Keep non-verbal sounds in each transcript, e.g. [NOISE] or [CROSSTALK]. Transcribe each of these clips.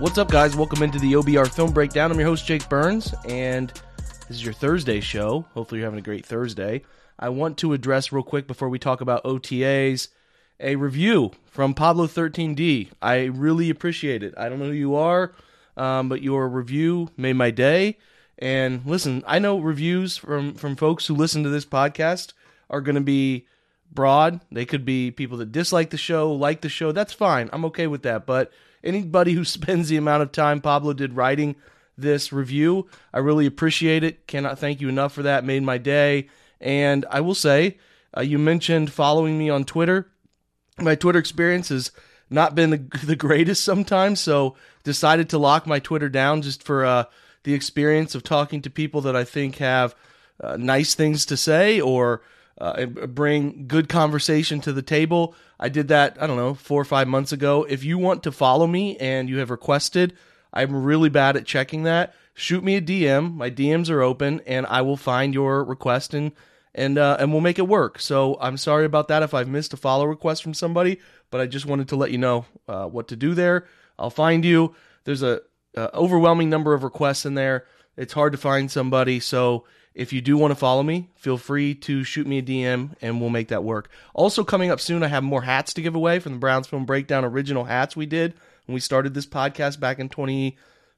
What's up, guys? Welcome into the OBR Film Breakdown. I'm your host, Jake Burns, and this is your Thursday show. Hopefully, you're having a great Thursday. I want to address real quick before we talk about OTAs a review from Pablo 13D. I really appreciate it. I don't know who you are, um, but your review made my day. And listen, I know reviews from from folks who listen to this podcast are going to be broad. They could be people that dislike the show, like the show. That's fine. I'm okay with that. But anybody who [LAUGHS] spends the amount of time Pablo did writing this review, I really appreciate it. Cannot thank you enough for that. Made my day. And I will say, uh, you mentioned following me on Twitter. My Twitter experience has not been the, [LAUGHS] the greatest sometimes, so decided to lock my Twitter down just for uh, the experience of talking to people that I think have uh, nice things to say or uh, bring good conversation to the table. I did that, I don't know, four or five months ago. If you want to follow me and you have requested, I'm really bad at checking that. Shoot me a DM. My DMs are open, and I will find your request and and uh, and we'll make it work. So I'm sorry about that if I've missed a follow request from somebody, but I just wanted to let you know uh, what to do there. I'll find you. There's a, a overwhelming number of requests in there. It's hard to find somebody, so if you do want to follow me, feel free to shoot me a DM and we'll make that work. Also, coming up soon, I have more hats to give away from the Browns Film Breakdown original hats we did when we started this podcast back in 20,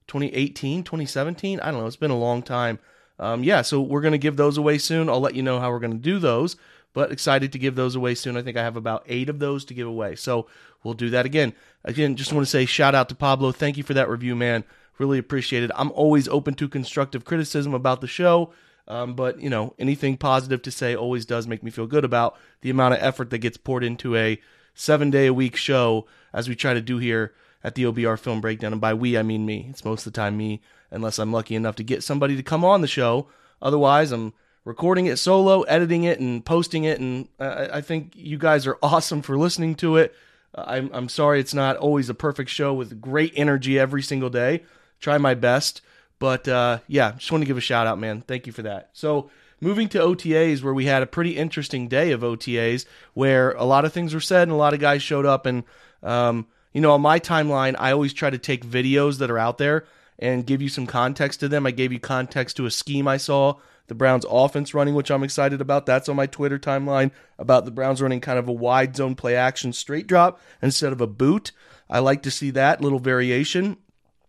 2018, 2017. I don't know. It's been a long time. Um, yeah, so we're going to give those away soon. I'll let you know how we're going to do those, but excited to give those away soon. I think I have about eight of those to give away. So we'll do that again. Again, just want to say shout out to Pablo. Thank you for that review, man. Really appreciate it. I'm always open to constructive criticism about the show. Um, but you know, anything positive to say always does make me feel good about the amount of effort that gets poured into a seven day a week show as we try to do here at the OBR Film Breakdown. And by we, I mean me. It's most of the time me, unless I'm lucky enough to get somebody to come on the show. Otherwise, I'm recording it solo, editing it, and posting it. And I, I think you guys are [LAUGHS] awesome for listening to it. I'm, I'm sorry it's not always a perfect show with great energy every single day. Try my best. But uh, yeah, just want to give a shout out, man. Thank you for that. So moving to OTAs, where we had a pretty interesting day of OTAs, where a lot of things were said and a lot of guys showed up. And um, you know, on my timeline, I always try to take videos that are out there and give you some context to them. I gave you context to a scheme I saw the Browns offense running, which I'm excited about. That's on my Twitter timeline about the Browns running kind of a wide zone play action straight drop instead of a boot. I like to see that little variation.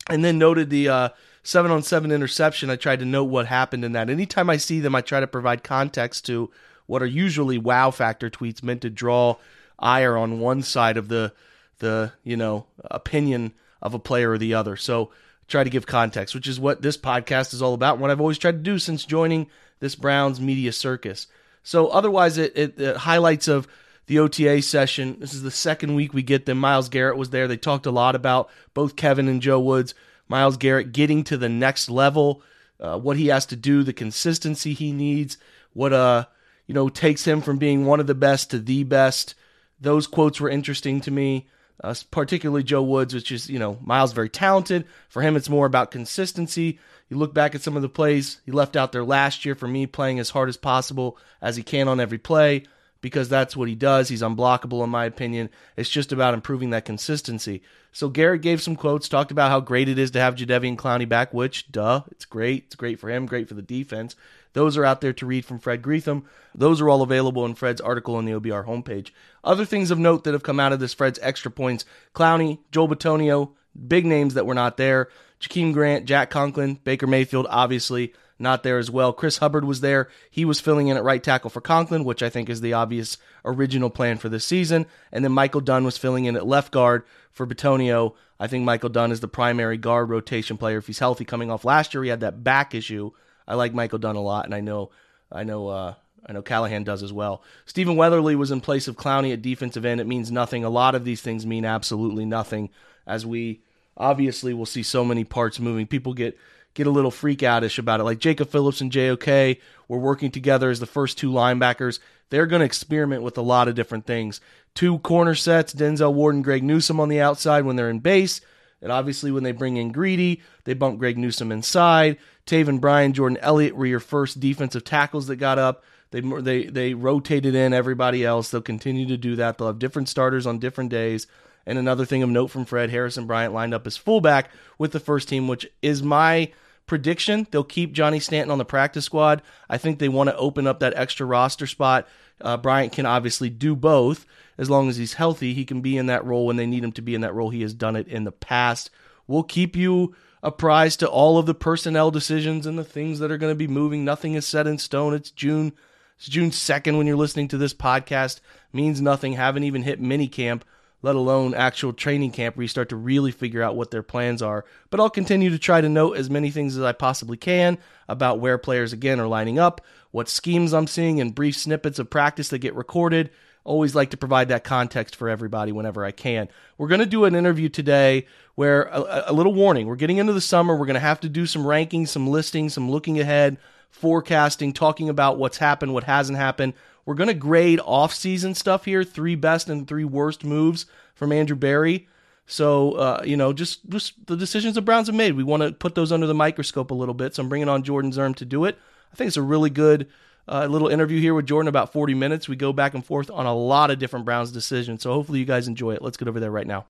And then noted the uh, seven on seven interception, I tried to note what happened in that. Anytime I see them, I try to provide context to what are usually wow factor tweets meant to draw ire on one side of the the you know opinion of a player or the other. So try to give context, which is what this podcast is all about. What I've always tried to do since joining this Browns media circus. So otherwise, it, it, it highlights of the OTA session. This is the second week we get them. Myles Garrett was there. They talked a lot about both Kevin and Joe Woods Myles Garrett getting to the next level, uh, what he has to do, the consistency he needs, what uh you know takes him from being one of the best to the best. Those quotes were interesting to me, uh, particularly Joe Woods, which is you know Myles very talented. For him, it's more about consistency. You look back at some of the plays he left out there last year for me, playing as hard as possible as he can on every play because that's what he does. He's unblockable, in my opinion. It's just about improving that consistency. So Garrett gave some quotes, talked about how great it is to have Jadeveon Clowney back, which, duh, it's great. It's great for him, great for the defense. Those are out there to read from Fred Greetham. Those are all available in Fred's article on the OBR homepage. Other things of note that have come out of this Fred's extra points Clowney, Joel Bitonio, big names that were not there. Jakeem Grant, Jack Conklin, Baker Mayfield, obviously not there as well. Chris Hubbard was there. He was filling in at right tackle for Conklin, which I think is the obvious original plan for this season. And then Michael Dunn was filling in at left guard for Bitonio. I think Michael Dunn is the primary guard rotation player if he's healthy. Coming off last year, he had that back issue. I like Michael Dunn a lot, and I know, I know, uh, I know Callahan does as well. Stephen Weatherly was in place of Clowney at defensive end. It means nothing. A lot of these things mean absolutely nothing, as we obviously will see so many parts moving. People get get a little freak outish about it. Like Jacob Phillips and JOK were working together as the first two linebackers. They're going to experiment with a lot of different things. Two corner sets, Denzel Ward and Greg Newsome on the outside when they're in base. And obviously, when they bring in Greedy, they bump Greg Newsome inside. Taven Bryan, Jordan Elliott were your first defensive tackles that got up. They, they, they rotated in everybody else. They'll continue to do that. They'll have different starters on different days. And another thing of note from Fred Harrison Bryant lined up as fullback with the first team, which is my prediction. They'll keep Johnny Stanton on the practice squad. I think they want to open up that extra roster spot. Uh, Bryant can obviously do both as long as he's healthy. He can be in that role when they need him to be in that role. He has done it in the past. We'll keep you apprised to all of the personnel decisions and the things that are going to be moving. Nothing is set in stone. It's June. It's June 2nd when you're listening to this podcast. Means nothing. Haven't even hit mini camp let alone actual training camp where you start to really figure out what their plans are. But I'll continue to try to note as many things as I possibly can about where players again are lining up, what schemes I'm seeing, and brief snippets of practice that get recorded. Always like to provide that context for everybody whenever I can. We're going to do an interview today where a, a little warning we're getting into the summer. We're going to have to do some rankings, some listings, some looking ahead, forecasting, talking about what's happened, what hasn't happened. We're going to grade off-season stuff here, three best and three worst moves from Andrew Berry. So, uh, you know, just, just the decisions the Browns have made. We want to put those under the microscope a little bit. So I'm bringing on Jordan Zirm to do it. I think it's a really good uh, little interview here with Jordan, about 40 minutes. We go back and forth on a lot of different Browns decisions. So hopefully you guys enjoy it. Let's get over there right now.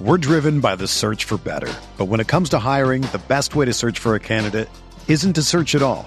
We're driven by the search for better. But when it comes to hiring, the best way to search for a candidate isn't to search at all.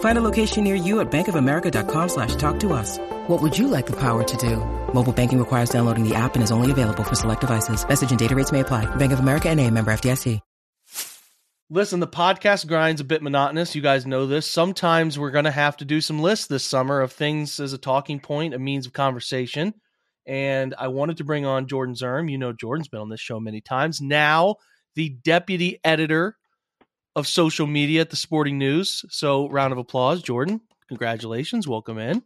Find a location near you at bankofamerica.com slash talk to us. What would you like the power to do? Mobile banking requires downloading the app and is only available for select devices. Message and data rates may apply. Bank of America and a member FDIC. Listen, the podcast grind's a bit monotonous. You guys know this. Sometimes we're going to have to do some lists this summer of things as a talking point, a means of conversation. And I wanted to bring on Jordan Zirm. You know, Jordan's been on this show many times. Now, the deputy editor of social media at the Sporting News. So, round of applause, Jordan. Congratulations. Welcome in.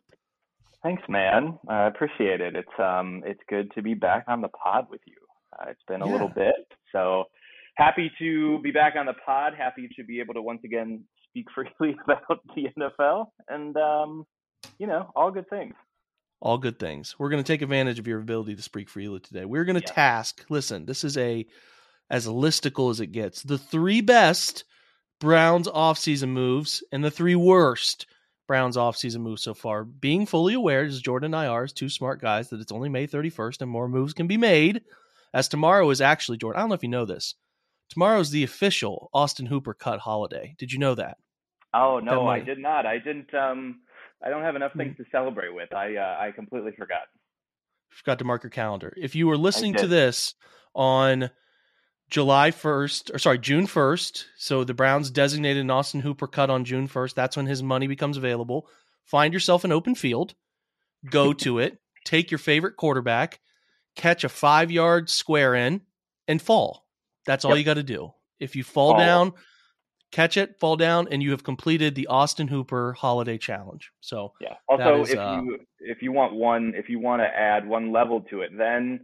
Thanks, man. I appreciate it. It's um, it's good to be back on the pod with you. Uh, it's been a yeah. little bit, so happy to be back on the pod. Happy to be able to once again speak [LAUGHS] freely about the NFL, and um, you know, all good things. All good things. We're going to take advantage of your ability to speak freely today. We're going to yeah. task. Listen, this is a as listicle as it gets. The three best Browns offseason moves and the three worst Browns offseason moves so far. Being fully aware, as Jordan and I are, as two smart guys, that it's only May 31st and more moves can be made. As tomorrow is actually, Jordan, I don't know if you know this. Tomorrow is the official Austin Hooper cut holiday. Did you know that? Oh no, I did not. I didn't. Um, I don't have enough things to celebrate with. I uh, I completely forgot. Forgot to mark your calendar. If you were listening to this on July 1st, or sorry, June 1st. So the Browns designated an Austin Hooper cut on June 1st. That's when his money becomes available. Find yourself an open field, go [LAUGHS] to it, take your favorite quarterback, catch a five yard square in, and fall. That's all yep. you got to do. If you fall, fall down, catch it, fall down, and you have completed the Austin Hooper Holiday Challenge. So yeah. Also, is, if uh, you if you want one, if you want to add one level to it, then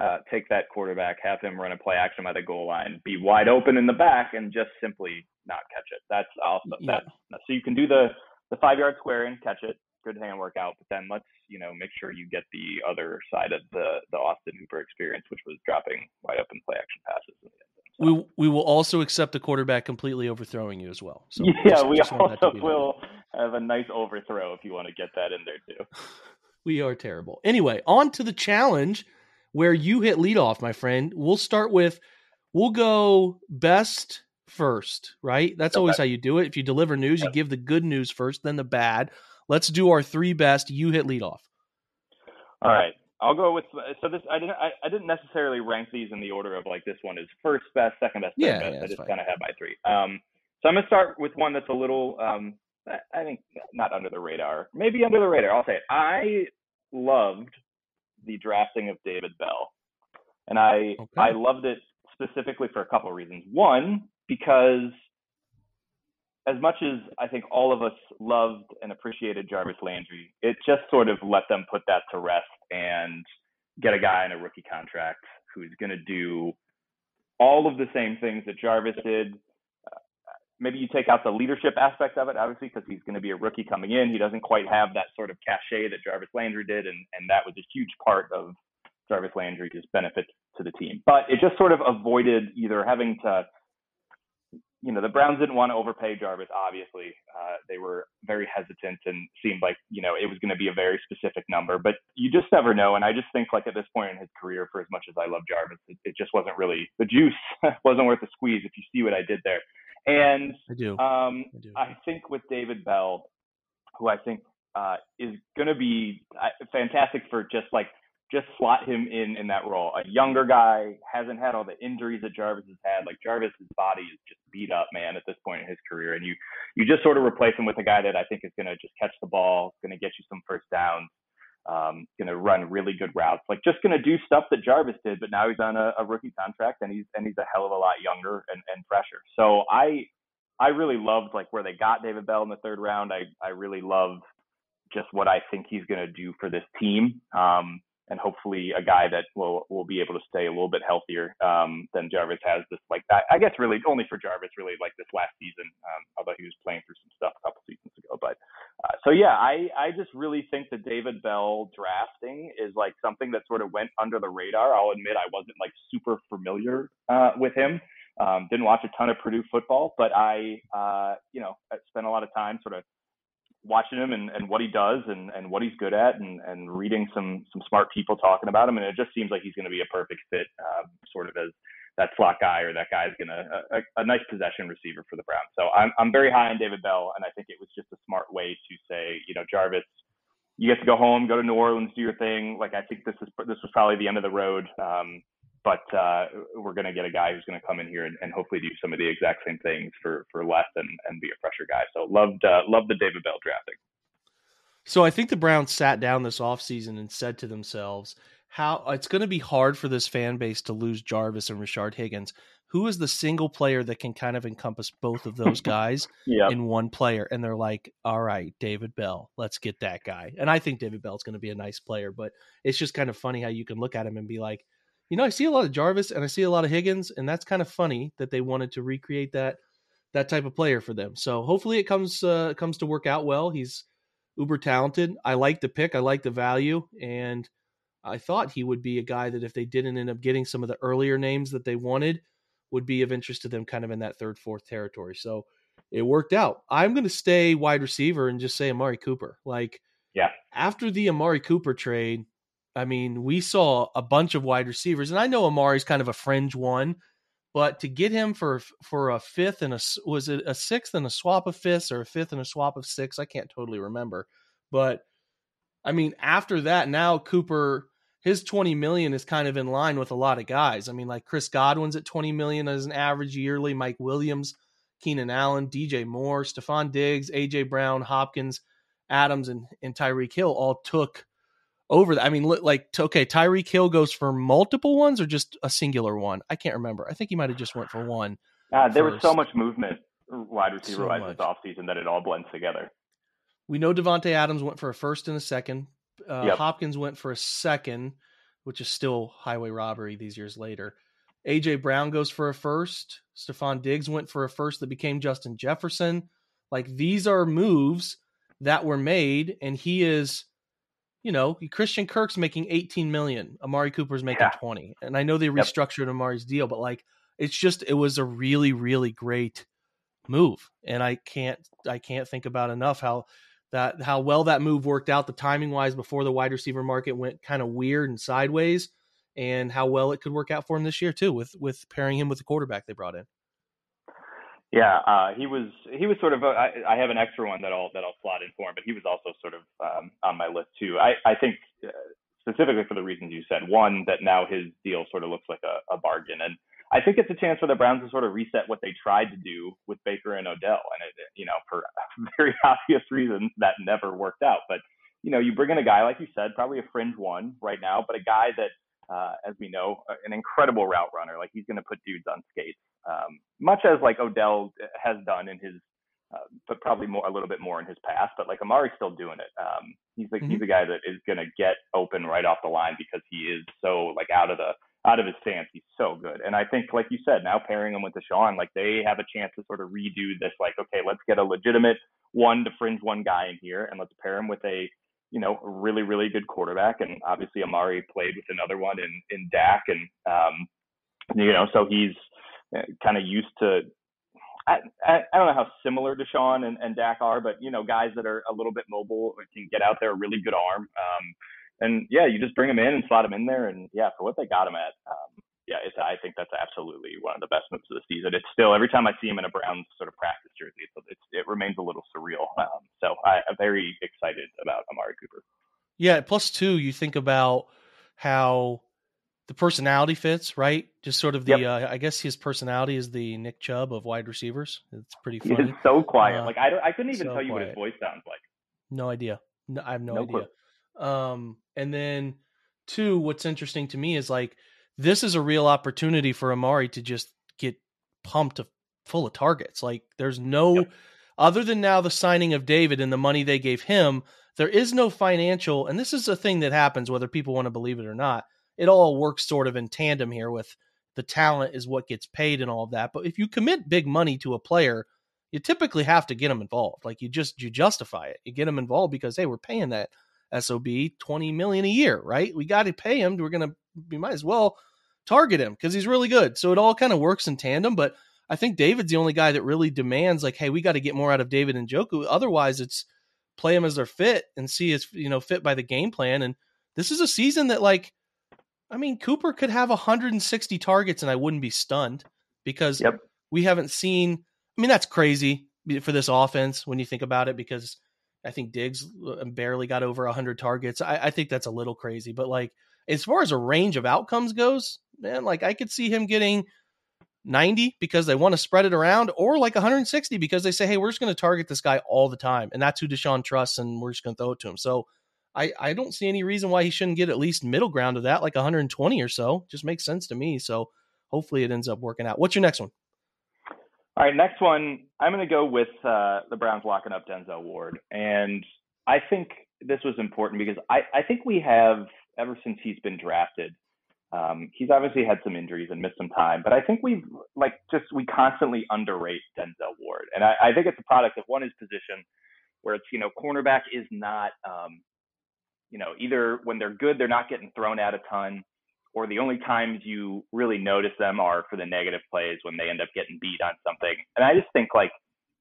uh, take that quarterback, have him run a play action by the goal line, be wide open in the back, and just simply not catch it. That's awesome. yeah. that. So you can do the the five yard square and catch it, good hand workout. But then let's you know make sure you get the other side of the the Austin Hooper experience, which was dropping wide open play action passes. we we will also accept the quarterback completely overthrowing you as well. So yeah, just, we just also will have a nice overthrow if you want to get that in there too. [LAUGHS] we are terrible. Anyway, on to the challenge where you hit leadoff, my friend. We'll start with we'll go best first, right? That's okay. always how you do it. If you deliver news, yep. you give the good news first, then the bad. Let's do our three best. You hit leadoff. All right. I'll go with so this. I didn't. I, I, didn't necessarily rank these in the order of like this one is first best, second best, third yeah, best. Yeah, I just kind of had my three. Um, so I'm gonna start with one that's a little. Um, I think not under the radar. Maybe under the radar. I'll say it. I loved the drafting of David Bell, and I okay. I loved it specifically for a couple of reasons. One, because as much as I think all of us loved and appreciated Jarvis Landry, it just sort of let them put that to rest and get a guy in a rookie contract who's going to do all of the same things that Jarvis did. Maybe you take out the leadership aspect of it, obviously, because he's going to be a rookie coming in. He doesn't quite have that sort of cachet that Jarvis Landry did, and, and that was a huge part of Jarvis Landry's benefit to the team. But it just sort of avoided either having to you know, the Browns didn't want to overpay Jarvis, obviously. Uh, they were very hesitant and seemed like, you know, it was going to be a very specific number, but you just never know. And I just think, like, at this point in his career, for as much as I love Jarvis, it, it just wasn't really, the juice [LAUGHS] wasn't worth the squeeze if you see what I did there. And I do. Um, I, do. I think with David Bell, who I think uh, is going to be uh, fantastic for just like just slot him in in that role. A younger guy hasn't had all the injuries that Jarvis has had. Like Jarvis's body is just beat up, man, at this point in his career, and you you just sort of replace him with a guy that I think is going to just catch the ball, going to get you some first downs, um, going to run really good routes, like just going to do stuff that Jarvis did. But now he's on a, a rookie contract, and he's and he's a hell of a lot younger and, and fresher. So I I really loved like where they got David Bell in the third round. I I really love just what I think he's going to do for this team. Um, and hopefully a guy that will will be able to stay a little bit healthier um, than Jarvis has this like I, I guess really only for Jarvis really like this last season um, although he was playing through some stuff a couple seasons ago but uh, so yeah I I just really think the David Bell drafting is like something that sort of went under the radar. I'll admit I wasn't like super familiar uh, with him um, didn't watch a ton of Purdue football but I uh, you know spent a lot of time sort of watching him and, and what he does and, and what he's good at and, and reading some some smart people talking about him and it just seems like he's going to be a perfect fit um, sort of as that slot guy or that guy is going to a, a, nice possession receiver for the Browns. So I'm I'm very high on David Bell and I think it was just a smart way to say you know Jarvis you get to go home go to New Orleans do your thing like I think this is this was probably the end of the road. Um, but uh, we're going to get a guy who's going to come in here and, and, hopefully do some of the exact same things for for less and, and be a fresher guy. So loved uh, loved the David Bell drafting. So I think the Browns sat down this offseason and said to themselves, how it's going to be hard for this fan base to lose Jarvis and Rashard Higgins. Who is the single player that can kind of encompass both of those [LAUGHS] guys yep. in one player? And they're like, all right, David Bell, let's get that guy. And I think David Bell is going to be a nice player, but it's just kind of funny how you can look at him and be like, you know, I see a lot of Jarvis and I see a lot of Higgins, and that's kind of funny that they wanted to recreate that that type of player for them. So hopefully it comes uh, comes to work out well. He's uber talented. I like the pick. I like the value, and I thought he would be a guy that if they didn't end up getting some of the earlier names that they wanted, would be of interest to them, kind of in that third, fourth territory. So it worked out. I'm going to stay wide receiver and just say Amari Cooper. Like, yeah, after the Amari Cooper trade, I mean, we saw a bunch of wide receivers, and I know Amari's kind of a fringe one, but to get him for for a fifth and a was it a sixth and a swap of fifths or a fifth and a swap of six? I can't totally remember, but I mean, after that, now Cooper his 20 million is kind of in line with a lot of guys. I mean, like Chris Godwin's at 20 million as an average yearly, Mike Williams, Keenan Allen, DJ Moore, Stefon Diggs, AJ Brown, Hopkins, Adams, and, and Tyreek Hill all took over that. I mean, like, okay, Tyreek Hill goes for multiple ones or just a singular one? I can't remember. I think he might have just went for one. [SIGHS] Uh, there first. was so much movement wide receiver wise so this offseason that it all blends together. We know Davante Adams went for a first and a second. Uh, yep. Hopkins went for a second, which is still highway robbery these years later. AJ Brown goes for a first. Stefon Diggs went for a first that became Justin Jefferson. Like these are moves that were made, and he is you know, Christian Kirk's making 18 million, Amari Cooper's making yeah. 20. And I know they restructured yep. Amari's deal, but like it's just it was a really really great move, and I can't I can't think about enough how that how well that move worked out the timing wise before the wide receiver market went kind of weird and sideways and how well it could work out for him this year too with with pairing him with the quarterback they brought in yeah uh, he was he was sort of a, I, I have an extra one that I'll that I'll slot in for him but he was also sort of um, on my list too. I I think uh, specifically for the reasons you said one that now his deal sort of looks like a, a bargain. And I think it's a chance for the Browns to sort of reset what they tried to do with Baker and Odell, and it, you know, for [LAUGHS] very obvious reasons, that never worked out. But you know, you bring in a guy like you said, probably a fringe one right now, but a guy that, uh, as we know, an incredible route runner. Like he's going to put dudes on skates, um, much as like Odell has done in his, uh, but probably more a little bit more in his past. But like Amari's still doing it. Um, he's like mm-hmm. he's a guy that is going to get open right off the line because he is so like out of the out of his stance. He's so good. And I think, like you said, now pairing him with Deshaun, like they have a chance to sort of redo this, like, okay, let's get a legitimate one to fringe one guy in here and let's pair him with a, you know, really, really good quarterback. And obviously Amari played with another one in, in Dak. And, um, you know, so he's uh, kind of used to, I, I, I don't know how similar Deshaun and, and Dak are, but, you know, guys that are a little bit mobile can get out there, a really good arm. Um, and yeah, you just bring them in and slot them in there, and yeah, for what they got him at, um, yeah, it's I think that's absolutely one of the best moves of the season. It's still every time I see him in a Browns sort of practice jersey, it's, it's it remains a little surreal. So I, I'm very excited about Amari Cooper. Yeah, plus two, you think about how the personality fits, right? Just sort of the, yep. uh, I guess his personality is the Nick Chubb of wide receivers. It's pretty funny. He's so quiet. Uh, like I, I couldn't even so tell you quiet. what his voice sounds like. No idea. No, I have no, no idea. Clue. Um, and then two, what's interesting to me is like this is a real opportunity for Amari to just get pumped to full of targets. Like there's no yep. Other than now the signing of David and the money they gave him, there is no financial and this is a thing that happens whether people want to believe it or not. It all works sort of in tandem here with the talent is what gets paid and all of that. But if you commit big money to a player, you typically have to get them involved. Like you just you justify it. You get them involved because hey, we're paying that sob 20 million a year right we got to pay him we're gonna we might as well target him because he's really good so it all kind of works in tandem but i think david's the only guy that really demands like hey we got to get more out of david Njoku otherwise it's play him as they're fit and see it's you know fit by the game plan and this is a season that like i mean cooper could have 160 targets and i wouldn't be stunned because yep. we haven't seen i mean that's crazy for this offense when you think about it because I think Diggs uh, barely got over 100 targets. I, I, think that's a little crazy, but like as far as a range of outcomes goes, man, like I could see him getting 90 because they want to spread it around, or like 160 because they say, hey, we're just going to target this guy all the time, and that's who Deshaun trusts, and we're just going to throw it to him. So I, I don't see any reason why he shouldn't get at least middle ground of that, like 120 or so. Just makes sense to me. So hopefully it ends up working out. What's your next one? All right, next one. I'm going to go with uh, the Browns locking up Denzel Ward, and I think this was important because I, I think we have ever since he's been drafted. Um, he's obviously had some injuries and missed some time, but I think we've like just we constantly underrate Denzel Ward, and I, I think it's a product of one his position, where it's you know cornerback is not um, you know either when they're good they're not getting thrown out a ton, or the only times you really notice them are for the negative plays when they end up getting beat on something. And I just think like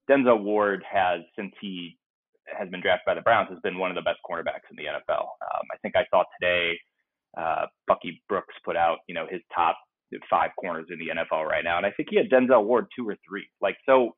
Denzel Ward has, since he has been drafted by the Browns, has been one of the best cornerbacks in the NFL. Um, I think I saw today uh, Bucky Brooks put out, you know, his top five corners in the NFL right now, and I think he had Denzel Ward two or three. Like so,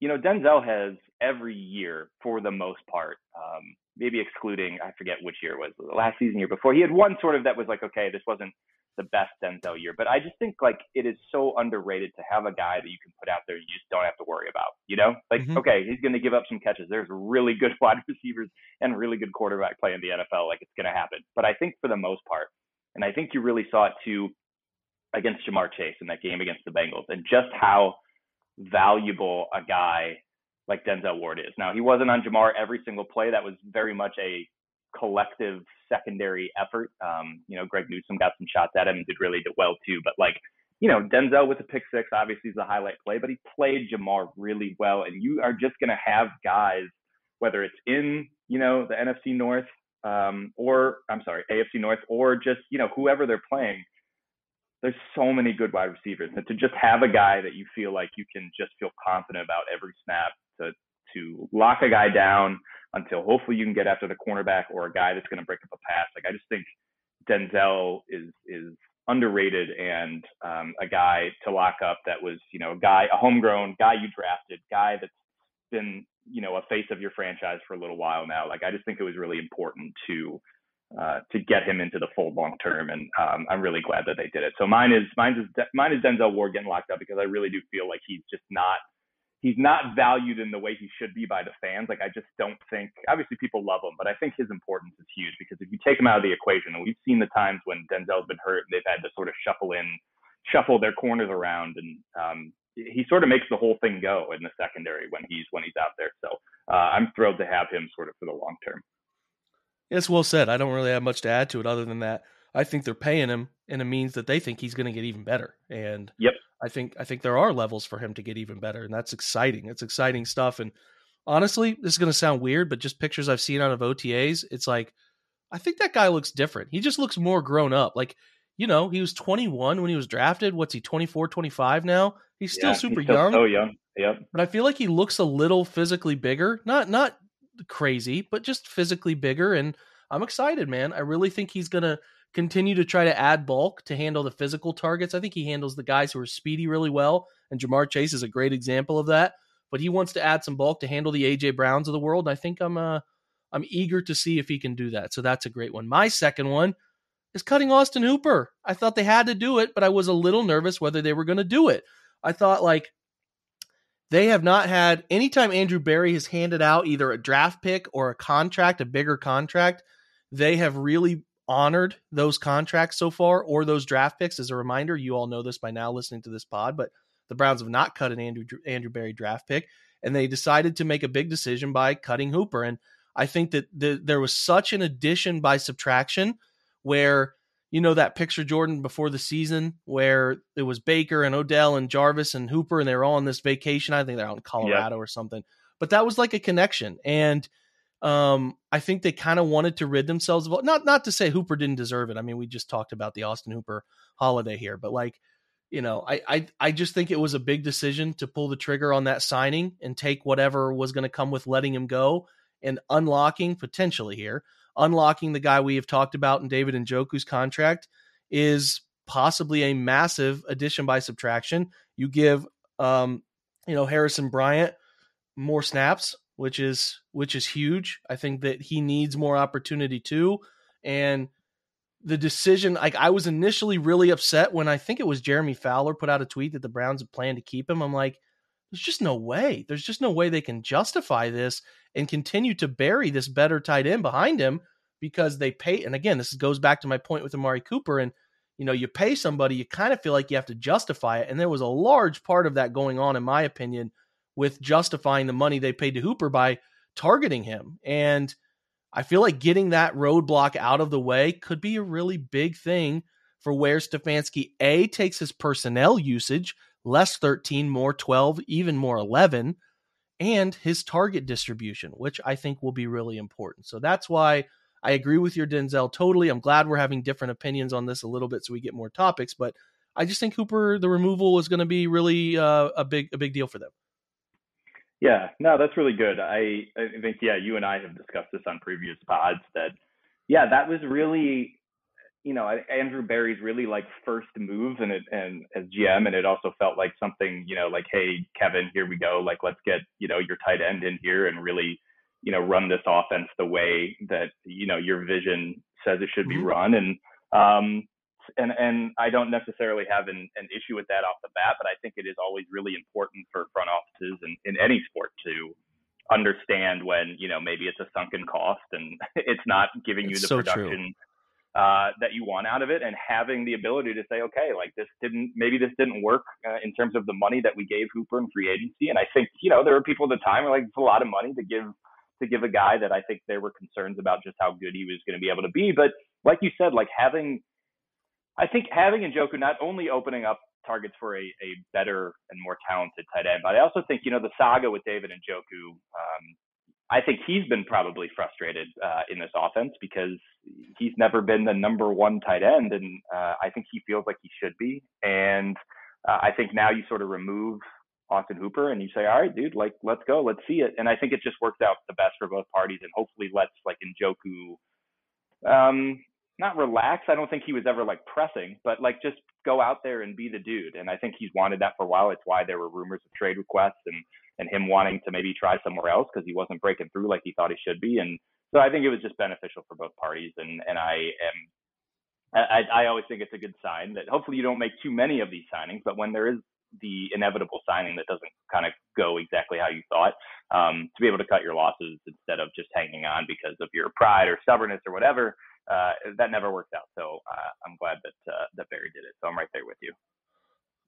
you know, Denzel has every year for the most part um, maybe excluding I forget which year it was the last season year before. He had one sort of that was like okay, this wasn't the best Denzel year, but I just think like it is so underrated to have a guy that you can put out there you just don't have to worry about. You know, like mm-hmm. okay, he's going to give up some catches. There's really good [LAUGHS] wide receivers and really good quarterback play in the NFL. Like it's going to happen. But I think for the most part, and I think you really saw it too against Ja'Marr Chase in that game against the Bengals, and just how valuable a guy like Denzel Ward is. Now, he wasn't on Ja'Marr every single play. That was very much a collective secondary effort. Um, you know, Greg Newsome got some shots at him and did really well too. But like, you know, Denzel with a pick six obviously is a highlight play, but he played Ja'Marr really well. And you are just going to have guys, whether it's in, you know, the NFC North um, or I'm sorry, AFC North or just, you know, whoever they're playing there's so many good wide receivers, and to just have a guy that you feel like you can just feel confident about every snap to to lock a guy down until hopefully you can get after the cornerback or a guy that's going to break up a pass. Like I just think Denzel is is underrated and um, a guy to lock up that was you know a guy a homegrown guy you drafted guy that's been you know a face of your franchise for a little while now. Like I just think it was really important to uh, to get him into the full long term, and um, I'm really glad that they did it. So mine is mine is mine is Denzel Ward getting locked up because I really do feel like he's just not he's not valued in the way he should be by the fans. Like I just don't think obviously people love him, but I think his importance is huge because if you take him out of the equation, and we've seen the times when Denzel's been hurt and they've had to sort of shuffle in, shuffle their corners around, and um, he sort of makes the whole thing go in the secondary when he's when he's out there. So uh, I'm thrilled to have him sort of for the long term. It's well said. I don't really have much to add to it other than that. I think they're paying him in a means that they think he's going to get even better. And yep. I think I think there are levels for him to get even better, and that's exciting. It's exciting stuff. And honestly, this is going to sound weird, but just pictures I've seen out of OTAs, it's like I think that guy looks different. He just looks more grown up. Like you know, he was 21 when he was drafted. What's he, 24, 25 now? He's still yeah, super he's still young. So young. Yep. But I feel like he looks a little physically bigger. Not not crazy, but just physically bigger. And I'm excited, man. I really think he's gonna continue to try to add bulk to handle the physical targets. I think he handles the guys who are speedy really well, and Ja'Marr Chase is a great example of that. But he wants to add some bulk to handle the AJ Browns of the world. And I think I'm uh I'm eager to see if he can do that. So that's a great one. My second one is cutting Austin Hooper. I thought they had to do it, but I was a little nervous whether they were going to do it. I thought like they have not had anytime Andrew Berry has handed out either a draft pick or a contract, a bigger contract, they have really honored those contracts so far or those draft picks. As a reminder, you all know this by now listening to this pod, but the Browns have not cut an Andrew Andrew Berry draft pick, and they decided to make a big decision by cutting Hooper. And I think that the, there was such an addition by subtraction where you know that picture Jordan before the season where it was Baker and Odell and Jarvis and Hooper and they were all on this vacation. I think they're out in Colorado or something. But that was like a connection. And um, I think they kind of wanted to rid themselves of not not to say Hooper didn't deserve it. I mean, we just talked about the Austin Hooper holiday here, but like, you know, I I I just think it was a big decision to pull the trigger on that signing and take whatever was going to come with letting him go and unlocking potentially here unlocking the guy we have talked about in David Njoku's contract is possibly a massive addition by subtraction. You give um, you know, Harrison Bryant more snaps, which is which is huge. I think that he needs more opportunity too. And the decision, like I was initially really upset when I think it was Jeremy Fowler put out a tweet that the Browns had planned to keep him. I'm like, there's just no way. There's just no way they can justify this and continue to bury this better tight end behind him because they pay. And again, this goes back to my point with Amari Cooper. And, you know, you pay somebody, you kind of feel like you have to justify it. And there was a large part of that going on, in my opinion, with justifying the money they paid to Hooper by targeting him. And I feel like getting that roadblock out of the way could be a really big thing for where Stefanski A takes his personnel usage less 13, more 12, even more 11, and his target distribution, which I think will be really important. So that's why I agree with your Denzel totally. I'm glad we're having different opinions on this a little bit so we get more topics, but I just think Hooper, the removal is going to be really uh, a big a big deal for them. Yeah, no, that's really good. I, I think, yeah, you and I have discussed this on previous pods that, yeah, that was really you know, Andrew Berry's really like first move and it and as GM and it also felt like something, you know, like, hey, Kevin, here we go. Like let's get, you know, your tight end in here and really, you know, run this offense the way that, you know, your vision says it should be mm-hmm. run. And um and and I don't necessarily have an, an issue with that off the bat, but I think it is always really important for front offices in, in any sport to understand when, you know, maybe it's a sunken cost and [LAUGHS] it's not giving you the so production. Uh, that you want out of it and having the ability to say, okay, like this didn't, maybe this didn't work uh, in terms of the money that we gave Hooper in free agency. And I think, you know, there were people at the time were like, it's a lot of money to give, to give a guy that I think there were concerns about just how good he was going to be able to be. But like you said, like having, I think having Njoku not only opening up targets for a, a better and more talented tight end, but I also think, you know, the saga with David Njoku, um, I think he's been probably frustrated uh, in this offense because he's never been the number one tight end, and uh, I think he feels like he should be. And uh, I think now you sort of remove Austin Hooper and you say, all right, dude, like let's go, let's see it. And I think it just works out the best for both parties, and hopefully lets like Njoku, um, not relax. I don't think he was ever like pressing, but like just go out there and be the dude. And I think he's wanted that for a while. It's why there were rumors of trade requests and and him wanting to maybe try somewhere else because he wasn't breaking through like he thought he should be. And so I think it was just beneficial for both parties. And and I am I, I always think it's a good sign that hopefully you don't make too many of these signings, but when there is the inevitable signing that doesn't kind of go exactly how you thought, um, to be able to cut your losses instead of just hanging on because of your pride or stubbornness or whatever, uh, that never worked out. So uh, I'm glad that uh, that Berry did it. So I'm right there with you.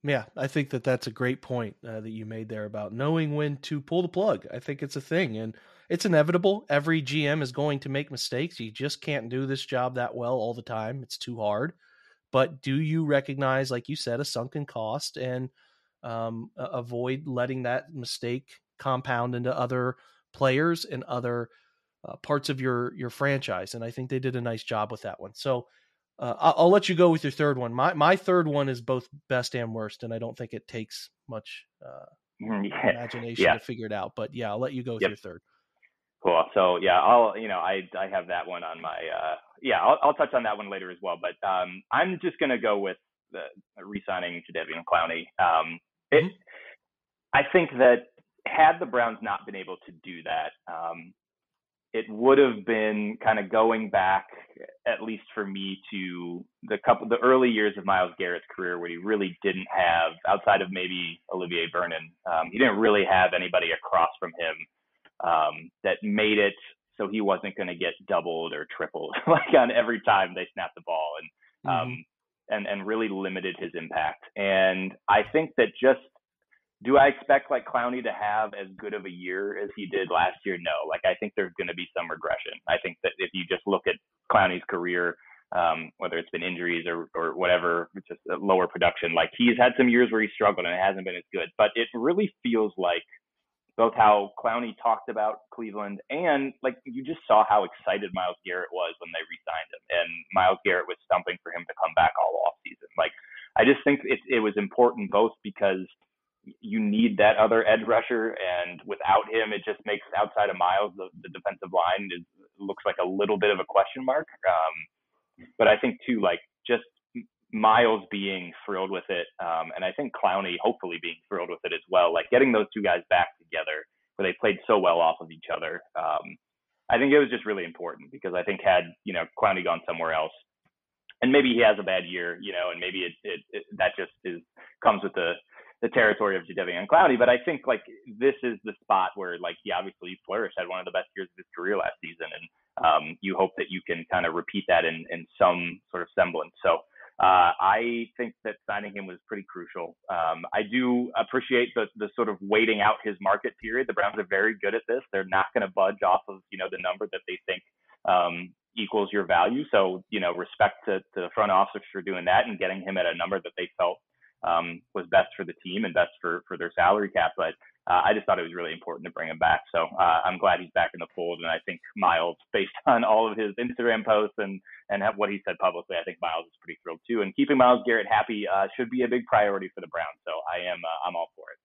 Yeah, I think that that's a great point uh, that you made there about knowing when to pull the plug. I think it's a thing, and it's inevitable. Every GM is going to make mistakes. You just can't do this job that well all the time. It's too hard. But do you recognize, like you said, a sunken cost and um, avoid letting that mistake compound into other players and other uh, parts of your your franchise? And I think they did a nice job with that one. So uh, I'll, I'll, let you go with your third one. My my third one is both best and worst, and I don't think it takes much uh, [LAUGHS] yeah. imagination yeah. to figure it out. But yeah, I'll let you go with yep. your third. Cool. So yeah, I'll you know I I have that one on my uh, yeah I'll, I'll touch on that one later as well. But um, I'm just gonna go with the re-signing Jadeveon Clowney. Um, it, mm-hmm. I think that had the Browns not been able to do that, um, it would have been kind of going back, at least for me, to the couple the early years of Myles Garrett's career, where he really didn't have, outside of maybe Olivier Vernon, um, he didn't really have anybody across from him um, that made it so he wasn't going to get doubled or tripled [LAUGHS] like on every time they snapped the ball, and um, mm-hmm. and and really limited his impact. And I think that just do I expect like Clowney to have as good of a year as he did last year? No. Like I think there's going to be some regression. I think that if you just look at Clowney's career, um, whether it's been injuries or or whatever, just lower production, like he's had some years where he struggled and it hasn't been as good. But it really feels like both how Clowney talked about Cleveland and like you just saw how excited Myles Garrett was when they re-signed him, and Myles Garrett was stumping for him to come back all off season. Like I just think it it was important both because you need that other edge rusher, and without him, it just makes outside of Myles the, the defensive line is looks like a little bit of a question mark. Um, but I think too, like just Myles being thrilled with it, um, and I think Clowney hopefully being thrilled with it as well. Like getting those two guys back together, where they played so well off of each other. Um, I think it was just really important because I think had you know Clowney gone somewhere else, and maybe he has a bad year, you know, and maybe it, it, it that just is comes with the the territory of Jadeveon Clowney. But I think like this is the spot where like he obviously flourished, had one of the best years of his career last season, and um, you hope that you can kind of repeat that in in some sort of semblance. So. Uh, I think that signing him was pretty crucial. Um, I do appreciate the the sort of waiting out his market period. The Browns are very good at this. They're not going to budge off of you know the number that they think um, equals your value. So you know respect to, to the front office for doing that and getting him at a number that they felt um, was best for the team and best for for their salary cap. But uh, I just thought it was really important to bring him back. So uh, I'm glad he's back in the fold. And I think Myles, based [LAUGHS] on all of his Instagram posts and and what he said publicly, I think Myles is pretty thrilled too. And keeping Myles Garrett happy uh, should be a big priority for the Browns. So I am uh, I'm all for it.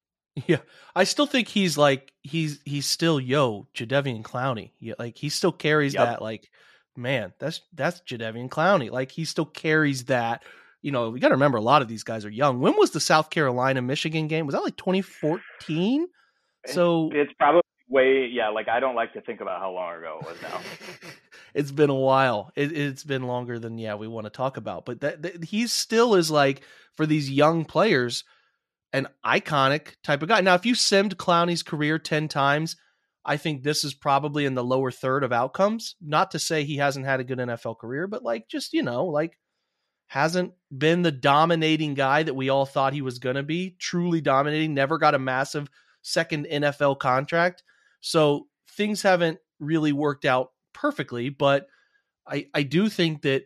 Yeah, I still think he's like he's he's still yo Jadeveon Clowney. Yeah, like he still carries yep. that like man that's that's Jadeveon Clowney. Like he still carries that you know, we got to remember a lot of these guys are young. When was the South Carolina Michigan game? Was that like 2014? So it's probably way, yeah. Like I don't like to think about how long ago it was now. [LAUGHS] it's been a while. It, has been longer than yeah we want to talk about. But that, that he still is like for these young players, an iconic type of guy. Now, if you simmed Clowney's career ten times, I think this is probably in the lower third of outcomes. Not to say he hasn't had a good NFL career, but like just you know like hasn't been the dominating guy that we all thought he was going to be, truly dominating, never got a massive second NFL contract. So things haven't really worked out perfectly, but I I do think that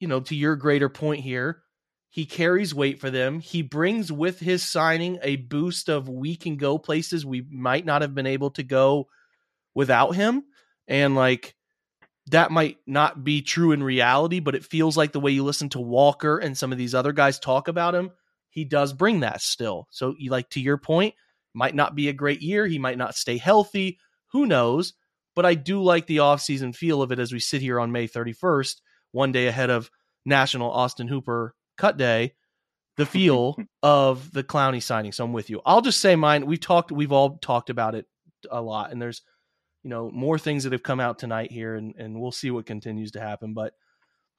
you know, to your greater point here, he carries weight for them. He brings with his signing a boost of we can go places we might not have been able to go without him. And like that might not be true in reality, but it feels like the way you listen to Walker and some of these other guys talk about him, he does bring that still. So you like to your point, might not be a great year. He might not stay healthy. Who knows? But I do like the offseason feel of it as we sit here on May 31st, one day ahead of National Austin Hooper Cut Day, the [LAUGHS] feel of the Clowney signing. So I'm with you. I'll just say mine. We've talked, we've all talked about it a lot, and there's you know more things that have come out tonight here, and and we'll see what continues to happen. But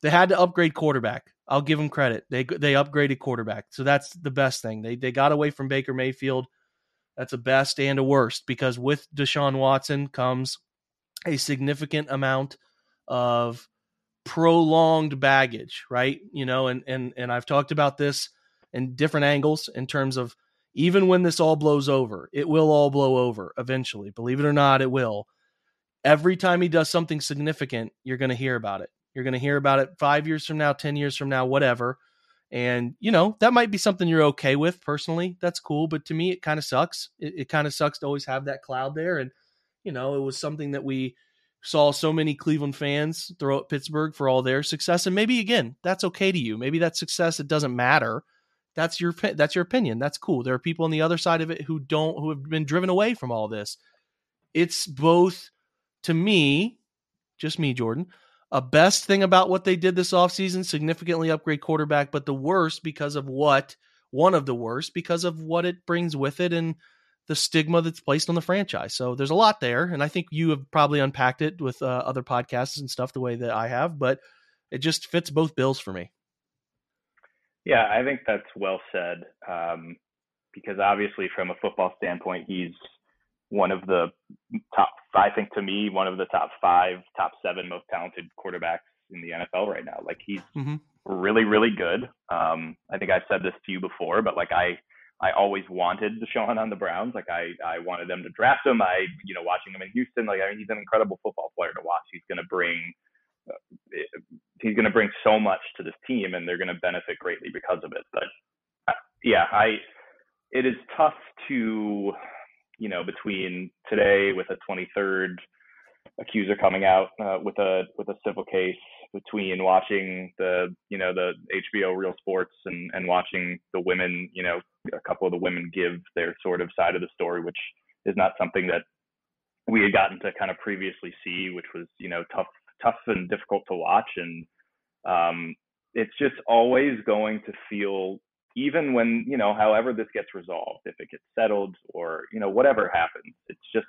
they had to upgrade quarterback. I'll give them credit. They they upgraded quarterback, so that's the best thing. They they got away from Baker Mayfield. That's a best and a worst because with Deshaun Watson comes a significant amount of prolonged baggage, right? You know, and and and I've talked about this in different angles in terms of even when this all blows over, it will all blow over eventually. Believe it or not, it will. Every time he does something significant, you're going to hear about it. You're going to hear about it 5 years from now, 10 years from now, whatever. And, you know, that might be something you're okay with personally. That's cool. But to me, it kind of sucks. It, it kind of sucks to always have that cloud there. And, you know, it was something that we saw so many Cleveland fans throw at Pittsburgh for all their success. And maybe again, that's okay to you. Maybe that success, it doesn't matter. That's your that's your opinion. That's cool. There are people on the other side of it who don't who have been driven away from all this. It's both to me, just me, Jordan, a best thing about what they did this offseason, significantly upgrade quarterback, but the worst because of what one of the worst because of what it brings with it and the stigma that's placed on the franchise. So there's a lot there, and I think you have probably unpacked it with uh, other podcasts and stuff the way that I have, but it just fits both bills for me. Yeah, I think that's well said. Um, because obviously, from a football standpoint, he's one of the top. I think to me, one of the top five, top seven most talented quarterbacks in the NFL right now. Like he's mm-hmm. really, really good. Um, I think I've said this to you before, but like I I always wanted Deshaun on the Browns. Like I, I wanted them to draft him. I, you know, watching him in Houston, like I mean, he's an incredible football player to watch. He's going to bring, uh, he's going to bring so much to this team, and they're going to benefit greatly because of it. But uh, yeah, I, it is tough to, you know, between today with a 23rd accuser coming out uh, with a with a civil case between watching the you know the HBO Real Sports and and watching the women you know a couple of the women give their sort of side of the story, which is not something that we had gotten to kind of previously see, which was you know tough tough and difficult to watch. And um, it's just always going to feel even when you know however this gets resolved if it gets settled or you know whatever happens it's just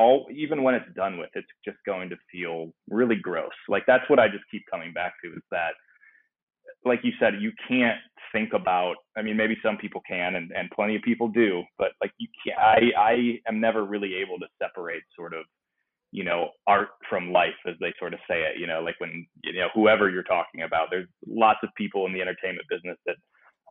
all even when it's done with, it's just going to feel really gross. Like that's what I just keep coming back to is that like you said, you can't think about I mean maybe some people can and, and plenty of people do, but like you can't I, I am never really able to separate sort of, you know, art from life as they sort of say it, you know, like when you know, whoever you're talking about, there's lots of people in the entertainment business that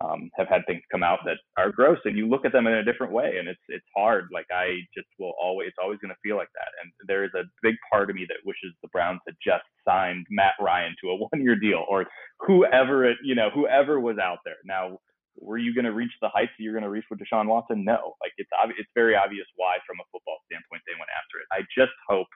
um, have had things come out that are gross, and you look at them in a different way, and it's it's hard. Like I just will always, it's always going to feel like that. And there is a big part of me that wishes the Browns had just signed Matt Ryan to a [LAUGHS] one-year deal, or whoever it, you know, whoever was out there. Now, were you going to reach the heights that you're going to reach with Deshaun Watson? No. Like it's obvious, it's very obvious why, from a football standpoint, they went after it. I just hope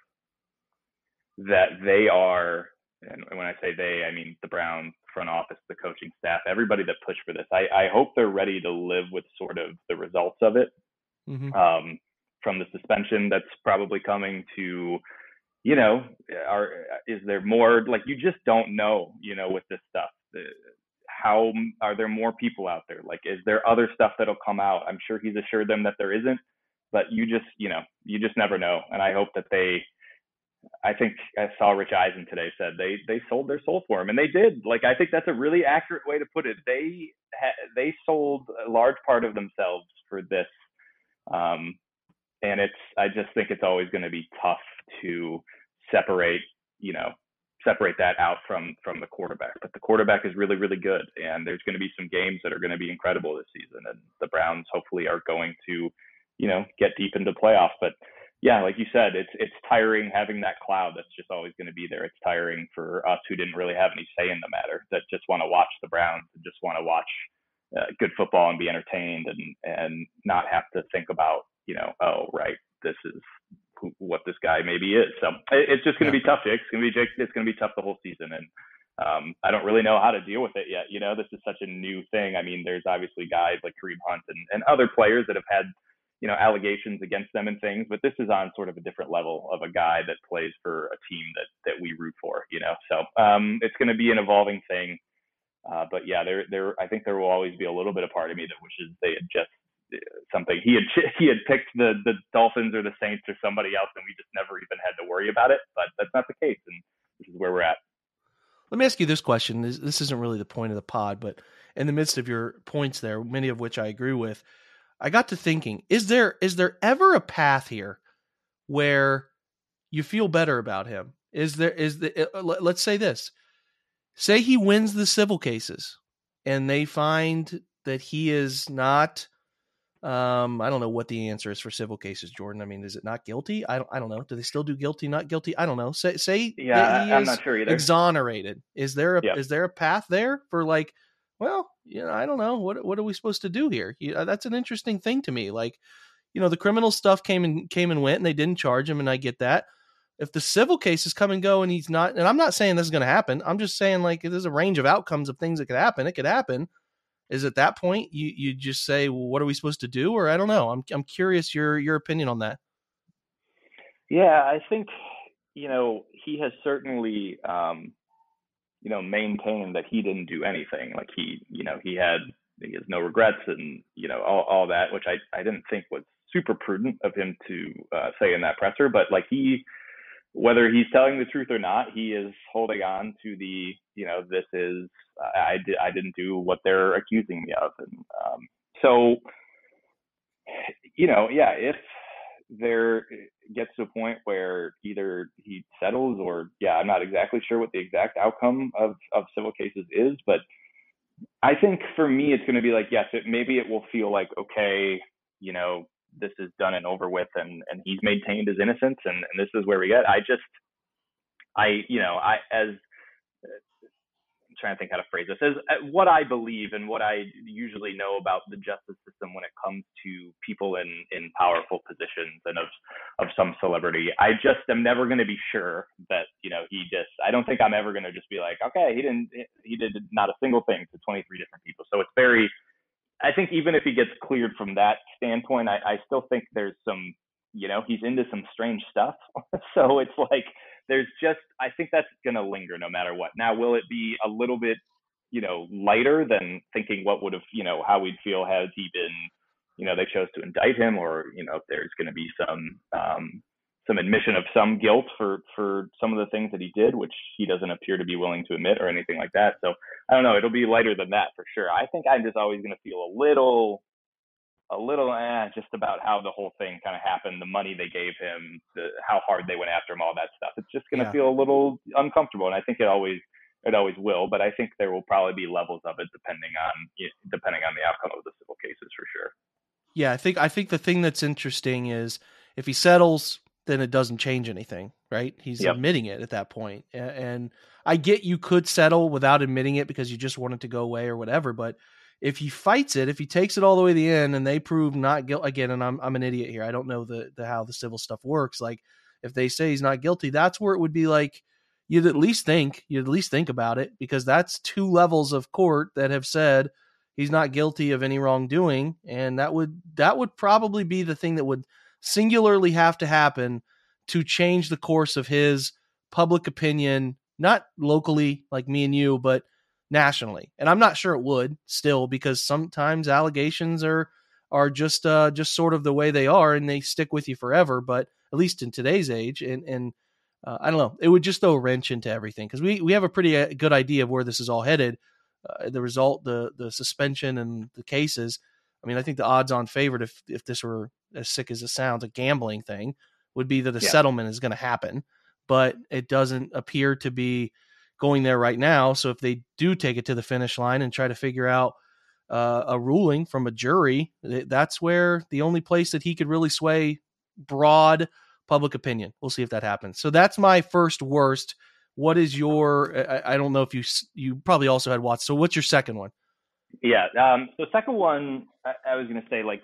that they are and when I say they, I mean the Brown front office, the coaching staff, everybody that pushed for this. I, I hope they're ready to live with sort of the results of it, mm-hmm. um, from the suspension that's probably coming to, you know, are is there more? Like you just don't know, you know, with this stuff. How are there more people out there? Like, is there other stuff that'll come out? I'm sure he's assured them that there isn't, but you just, you know, you just never know. And I hope that they I think I saw Rich Eisen today said they they sold their soul for him, and they did. Like I think that's a really accurate way to put it. They ha- they sold a large part of themselves for this, um, and it's I just think it's always going to be tough to separate you know separate that out from from the quarterback. But the quarterback is really really good, and there's going to be some games that are going to be incredible this season, and the Browns hopefully are going to you know get deep into playoffs, but yeah, like you said, it's it's tiring having that cloud that's just always going to be there. It's tiring for us who didn't really have any say in the matter, that just want to watch the Browns and just want to watch uh, good football and be entertained and and not have to think about you know oh right this is who, what this guy maybe is. So it's just going to yeah. be tough, Jake. It's going to be Jake. It's going to be tough the whole season, and um, I don't really know how to deal with it yet. You know, this is such a new thing. I mean, there's obviously guys like Kareem Hunt and, and other players that have had, you know, allegations against them and things, but this is on sort of a different level of a guy that plays for a team that that we root for. You know, so um, it's going to be an evolving thing. Uh, but yeah, there, there, I think there will always be a little bit of part of me that wishes they had just uh, something he had [LAUGHS] he had picked the the Dolphins or the Saints or somebody else, and we just never even had to worry about it. But that's not the case, and this is where we're at. Let me ask you this question. This, this isn't really the point of the pod, but in the midst of your points there, many of which I agree with, I got to thinking: is there is there ever a path here where you feel better about him? Is there is the uh, let's say this: say he wins the civil cases, and they find that he is not um, I don't know what the answer is for civil cases, Jordan. I mean, is it not guilty? I don't. I don't know. Do they still do guilty, not guilty? I don't know. Say, say, yeah, I'm not sure either. Exonerated. Is there a is there a path there for like? Well, you know, I don't know. What what are we supposed to do here? Uh, that's an interesting thing to me. Like, you know, the criminal stuff came and came and went, and they didn't charge him, and I get that. If the civil cases come and go, and he's not, and I'm not saying this is going to happen. I'm just saying like there's a range of outcomes of things that could happen. It could happen is at that point you you just say, well, what are we supposed to do? Or I don't know. I'm I'm curious your your opinion on that. Yeah, I think you know he has certainly um, you know maintain that he didn't do anything. Like he you know he had he has no regrets and you know all all that, which I I didn't think was super prudent of him to uh, say in that presser, but like he whether he's telling the truth or not, he is holding on to the, you know, this is I did I didn't do what they're accusing me of, and um, so, you know, yeah, if there gets to a point where either he settles or yeah, I'm not exactly sure what the exact outcome of of civil cases is, but I think for me it's going to be like yes, it maybe it will feel like okay, you know, this is done and over with and and he's maintained his innocence and, and this is where we get. I just i you know i as trying to think how to phrase this as uh, what i believe and what i usually know about the justice system when it comes to people in in powerful positions and of of some celebrity i just am never going to be sure that you know he just i don't think i'm ever going to just be like okay he didn't he did not a single thing to 23 different people so it's very I think even if he gets cleared from that standpoint, I, I still think there's some, you know, he's into some strange stuff. [LAUGHS] so it's like there's just I think that's gonna linger no matter what. Now, will it be a little bit, you know, lighter than thinking what would have, you know, how we'd feel had he been, you know, they chose to indict him, or you know, if there's gonna be some um, some admission of some guilt for for some of the things that he did, which he doesn't appear to be willing to admit or anything like that. So I don't know. It'll be lighter than that for sure. I think I'm just always going to feel a little, a little eh, just about how the whole thing kind of happened, the money they gave him, the how hard they went after him, all that stuff. It's just going to yeah. feel a little uncomfortable, and I think it always it always will. But I think there will probably be levels of it depending on depending on the outcome of the civil cases for sure. Yeah, I think I think the thing that's interesting is if he settles then it doesn't change anything, right? He's yep. admitting it at that point. And I get you could settle without admitting it because you just want it to go away or whatever, but if he fights it, if he takes it all the way to the end and they prove not guilty again, and I'm I'm an idiot here. I don't know the, the how the civil stuff works. Like if they say he's not guilty, that's where it would be like you'd at least think, you'd at least think about it, because that's two levels of court that have said he's not guilty of any wrongdoing. And that would that would probably be the thing that would singularly have to happen to change the course of his public opinion, not locally like me and you, but nationally. And I'm not sure it would still because sometimes allegations are are just uh just sort of the way they are and they stick with you forever, but at least in today's age and and uh, I don't know, it would just throw a wrench into everything because we we have a pretty uh, good idea of where this is all headed. Uh, the result, the the suspension and the cases. I mean, I think the odds on favorite if if this were as sick as it sounds, a gambling thing, would be that a yeah. settlement is going to happen. But it doesn't appear to be going there right now. So if they do take it to the finish line and try to figure out uh, a ruling from a jury, that's where the only place that he could really sway broad public opinion. We'll see if that happens. So that's my first worst. What is your? I, I don't know if you you probably also had Watts. So what's your second one? Yeah. Um, the second one, I, I was going to say like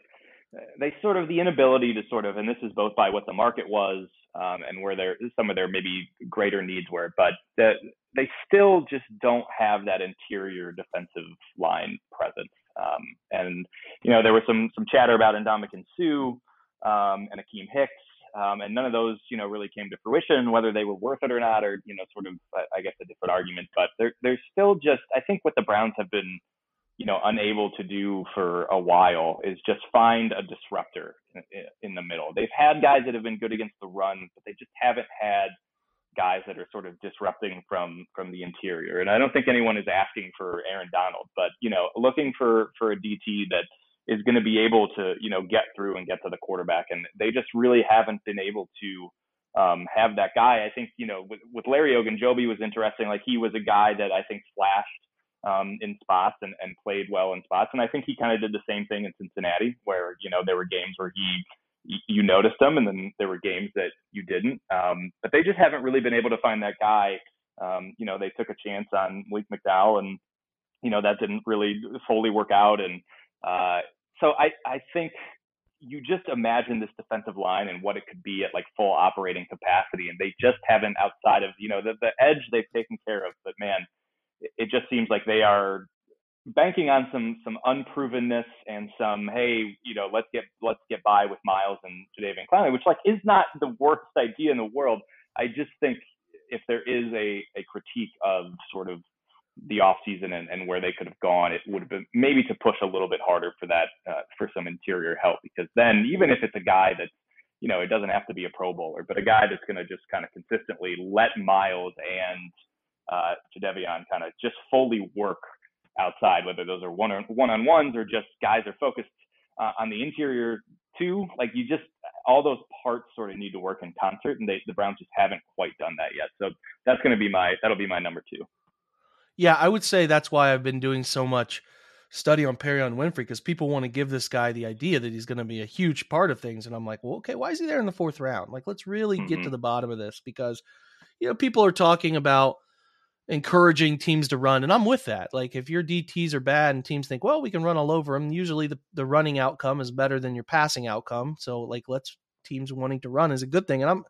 they sort of the inability to sort of, and this is both by what the market was um, and where there some of their maybe greater needs were, but the, they still just don't have that interior defensive line presence. Um, and you know there was some some chatter about Ndamukong Suh um, and Akiem Hicks, um, and none of those you know really came to fruition. Whether they were worth it or not, or you know sort of I guess a different argument. But they're they're still just I think what the Browns have been you know unable to do for a while is just find a disruptor in, in the middle. They've had guys that have been good against the run, but they just haven't had guys that are sort of disrupting from from the interior. And I don't think anyone is asking for Aaron Donald, but you know, looking for for a DT that is going to be able to you know get through and get to the quarterback. And they just really haven't been able to um, have that guy. I think you know with, with Larry Ogunjobi was interesting. Like he was a guy that I think flashed um, in spots and, and played well in spots. And I think he kind of did the same thing in Cincinnati, where you know there were games where he you noticed them, and then there were games that you didn't. Um, but they just haven't really been able to find that guy. Um, you know, they took a chance on Malik McDowell, and you know that didn't really fully work out. And uh, so I I think you just imagine this defensive line and what it could be at like full operating capacity, and they just haven't outside of you know the the edge they've taken care of. But man, it just seems like they are banking on some some unprovenness and some hey you know let's get let's get by with Myles and Jadeveon Clowney, which like is not the worst idea in the world. I just think if there is a a critique of sort of the off season and, and where they could have gone, it would have been maybe to push a little bit harder for that uh, for some interior help because then even if it's a guy that's you know it doesn't have to be a Pro Bowler, but a guy that's going to just kind of consistently let Myles and uh, Jadeveon kind of just fully work outside, whether those are one on one on ones or just guys are focused uh, on the interior too. Like you just all those parts sort of need to work in concert, and they, the Browns just haven't quite done that yet. So that's going to be my that'll be my number two. Yeah, I would say that's why I've been doing so much study on Perrion Winfrey because people want to give this guy the idea that he's going to be a huge part of things, and I'm like, well, okay, why is he there in the fourth round? Like, let's really mm-hmm. get to the bottom of this because you know people are talking about encouraging teams to run. And I'm with that. Like if your DTs are bad and teams think, well, we can run all over them, usually the, the running outcome is better than your passing outcome. So like let's teams wanting to run is a good thing. And I'm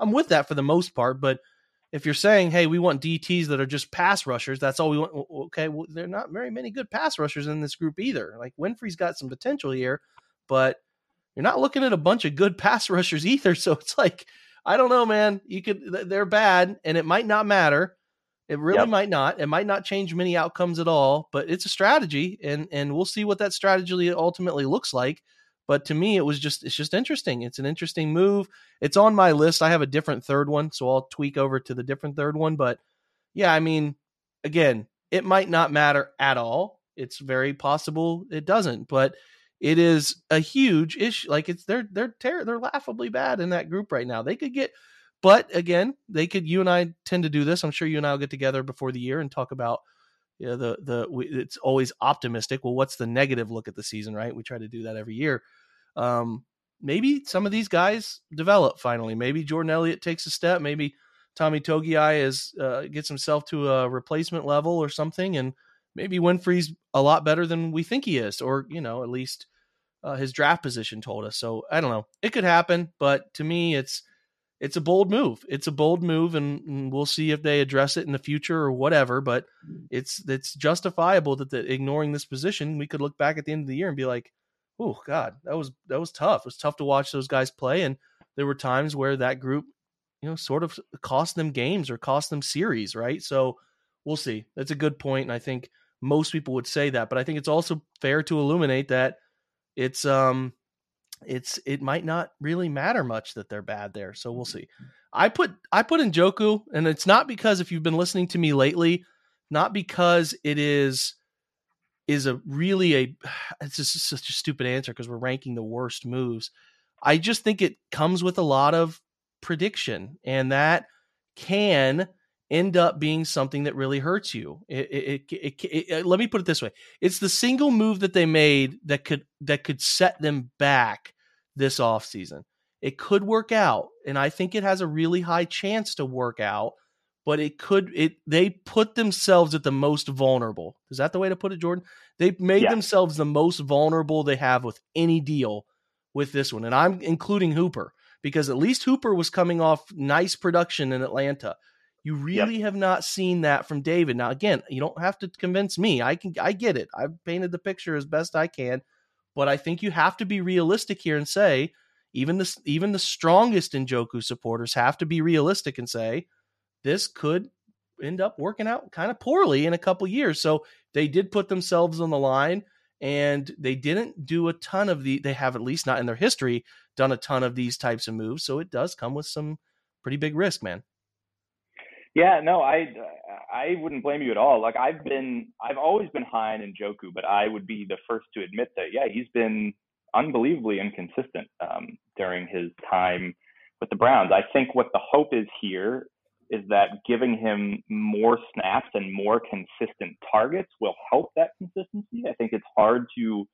I'm with that for the most part. But if you're saying, hey, we want DTs that are just pass rushers, that's all we want. Okay, well, there are not very many good pass rushers in this group either. Like Winfrey's got some potential here, but you're not looking at a bunch of good [LAUGHS] pass rushers either. So it's like, I don't know, man. You could they're bad, and it might not matter. It really yep. might not. It might not change many outcomes at all, but it's a strategy, and and we'll see what that strategy ultimately looks like. But to me, it was just it's just interesting. It's an interesting move. It's on my list. I have a different third one, so I'll tweak over to the different third one. But yeah, I mean, again, it might not matter at all. It's very possible it doesn't, but it is a huge issue. Like it's they're they're ter- they're laughably bad in that group right now. They could get but again, they could. You and I tend to do this. I'm sure you and I will get together before the year and talk about. You know, the the we, it's always optimistic. Well, what's the negative look at the season? Right? We try to do that every year. Um, maybe some of these guys develop finally. Maybe Jordan Elliott takes a step. Maybe Tommy Togiai is uh, gets himself to a replacement level or something, and maybe Winfrey's a lot better than we think he is, or you know, at least uh, his draft position told us. So I don't know. It could happen, but to me, it's it's a bold move. It's a bold move, and, we'll see if they address it in the future or whatever. But it's it's justifiable that the, ignoring this position, we could look back at the end of the year and be like, "Oh God, that was that was tough. It was tough to watch those guys play." And there were times where that group, you know, sort of cost them games or cost them series, right? So we'll see. That's a good point, and I think most people would say that. But I think it's also fair to illuminate that it's um it's it might not really matter much that they're bad there. So we'll mm-hmm. see. I put I put Njoku, and it's not because if you've been listening to me lately, not because it is is a really a [SIGHS] it's just such a stupid answer because we're ranking the worst moves. I just think it comes with a lot of prediction, and that can end up being something that really hurts you. It, it, it, it, uh, let me put it this way: it's the single move that they made that could that could set them back this offseason. It could work out, and I think it has a really high chance to work out. But it could it they put themselves at the most vulnerable. Is that the way to put it, Jordan? They made yeah. themselves the most vulnerable they have with any deal with this one, and I'm including Hooper because at least Hooper was coming off nice production in Atlanta. You really yep. have not seen that from David. Now, again, you don't have to convince me. I can, I get it. I've painted the picture as best I can, but I think you have to be realistic here and say, even the even the strongest Njoku supporters have to be realistic and say, this could end up working out kind of poorly in a couple years. So they did put themselves on the line, and they didn't do a ton of the. They have at least not in their history done a ton of these types of moves. So it does come with some pretty big risk, man. Yeah, no, I I wouldn't blame you at all. Like I've been, I've always been high on Njoku, but I would be the first to admit that yeah, he's been unbelievably inconsistent um, during his time with the Browns. I think what the hope is here is that giving him more snaps and more consistent targets will help that consistency. I think it's hard to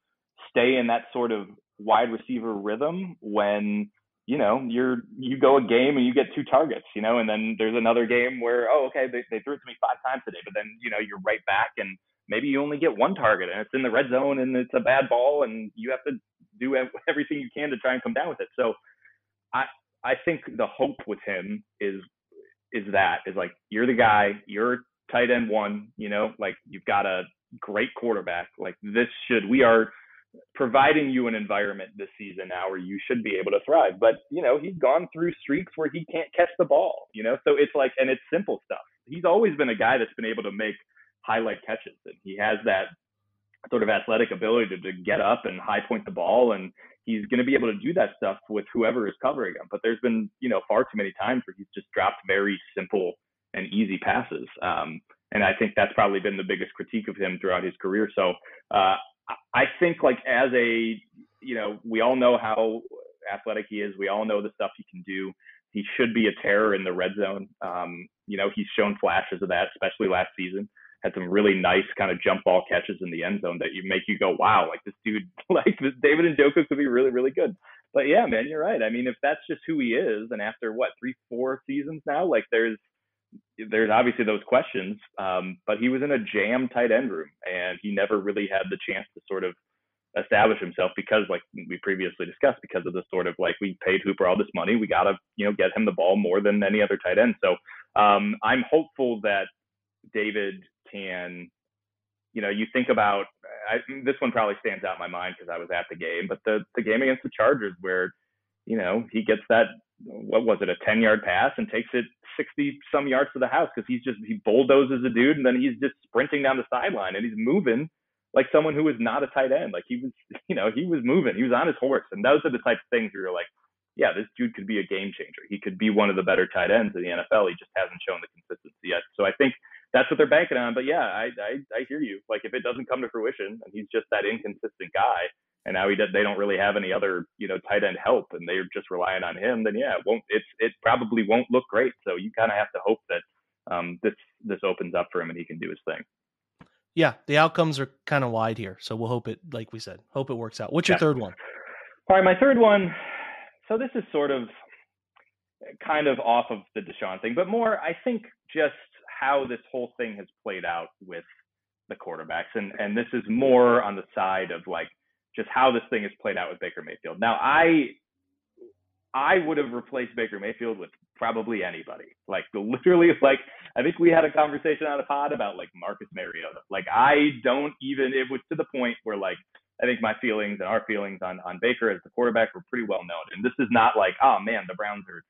stay in that sort of wide receiver rhythm when you know, you're you go a game and you get two targets, you know, and then there's another game where oh okay they, they threw it to me five times today, but then you know you're right back and maybe you only get one target and it's in the red zone and it's a bad ball and you have to do [LAUGHS] everything you can to try and come down with it. So I I think the hope with him is is that is like you're the guy, you're tight end one, you know, like you've got a great quarterback. Like this should we are providing you an environment this season now where you should be able to thrive. But, you know, he's gone through streaks where he can't catch the ball, you know? So it's like, and it's simple stuff. He's always been a guy that's been able to make highlight catches and he has that sort of athletic ability to, to get up and high point the ball. And he's going to be able to do that stuff with whoever is covering him. But there's been, you know, far too many times where he's just dropped very simple and easy passes. Um, and I think that's probably been the biggest critique of him throughout his career. So uh, I think like as a you know we all know how athletic he is. We all know the stuff he can do. He should be a terror in the red zone. Um, you know he's shown flashes of that, especially last season. Had some really nice kind of jump ball catches in the end zone that you make you go, wow, like this dude, [LAUGHS] like this David Njoku could be really, really good. But yeah, man, you're right. I mean, if that's just who he is, and after what three, four seasons now, like there's there's obviously those questions, um, but he was in a jam tight end room, and he never really had the chance to sort of establish himself because, like we previously discussed, because of the sort of like we paid Hooper all this money, we gotta you know get him the ball more than any other tight end. So um, I'm hopeful that David can, you know, you think about I, this one probably stands out in my mind because I was at the game, but the the game against the Chargers where you know he gets that what was it, a 10 yard pass and takes it 60 some yards to the house because he's just, he bulldozes a dude and then he's just sprinting down the sideline and he's moving like someone who was not a tight end. Like he was, [LAUGHS] you know, he was moving, he was on his horse. And those are the types of things where you're like, yeah, this dude could be a game changer. He could be one of the better tight ends in the NFL. He just hasn't shown the consistency yet. So I think that's what they're banking on. But yeah, I, I, I hear you. Like if it doesn't come to fruition and he's just that inconsistent guy, and now he does, they don't really have any other you know tight end help and they're just relying on him then yeah it won't it's it probably won't look great. So you kind of have to hope that um, this this opens up for him and he can do his thing. Yeah the outcomes are kind of wide here so we'll hope it like we said hope it works out. What's your yeah. third one? All right my third one so this is sort of kind of off of the Deshaun thing but more I think just how this whole thing has played out with the quarterbacks and and this is more on the side of like just how this thing has played out with Baker Mayfield. Now, I I would have replaced Baker Mayfield with probably anybody. Like [LAUGHS] literally, it's like I think we had a conversation on a pod about like Marcus Mariota. Like I don't even. It was to the point where like I think my feelings and our feelings on on Baker as the quarterback were pretty well known. And this is not like oh man, the Browns are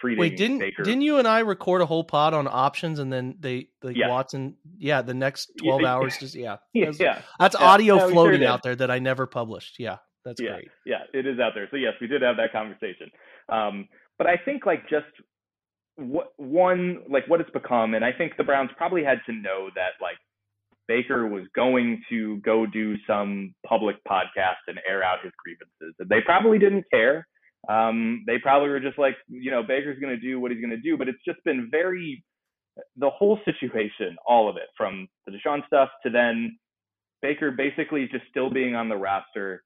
treating. Wait, didn't Baker. didn't you and I record a whole pod on options and then they like yes. Watson? Yeah, the next [LAUGHS] twelve yeah. hours just yeah, [LAUGHS] that's, yeah. That's yeah. audio no, floating sure out there that I never published. Yeah, that's yeah. great. Yeah, it is out there. So yes, we did have that conversation. Um, but I think like just what one like what it's become, and I think the Browns probably had to know that like Baker was going to go do some public podcast and air out his grievances. And they probably didn't care um, they probably were just like, you know, Baker's going to do what he's going to do. But it's just been very, the whole situation, all of it, from the Deshaun stuff to then Baker basically just still being on the roster,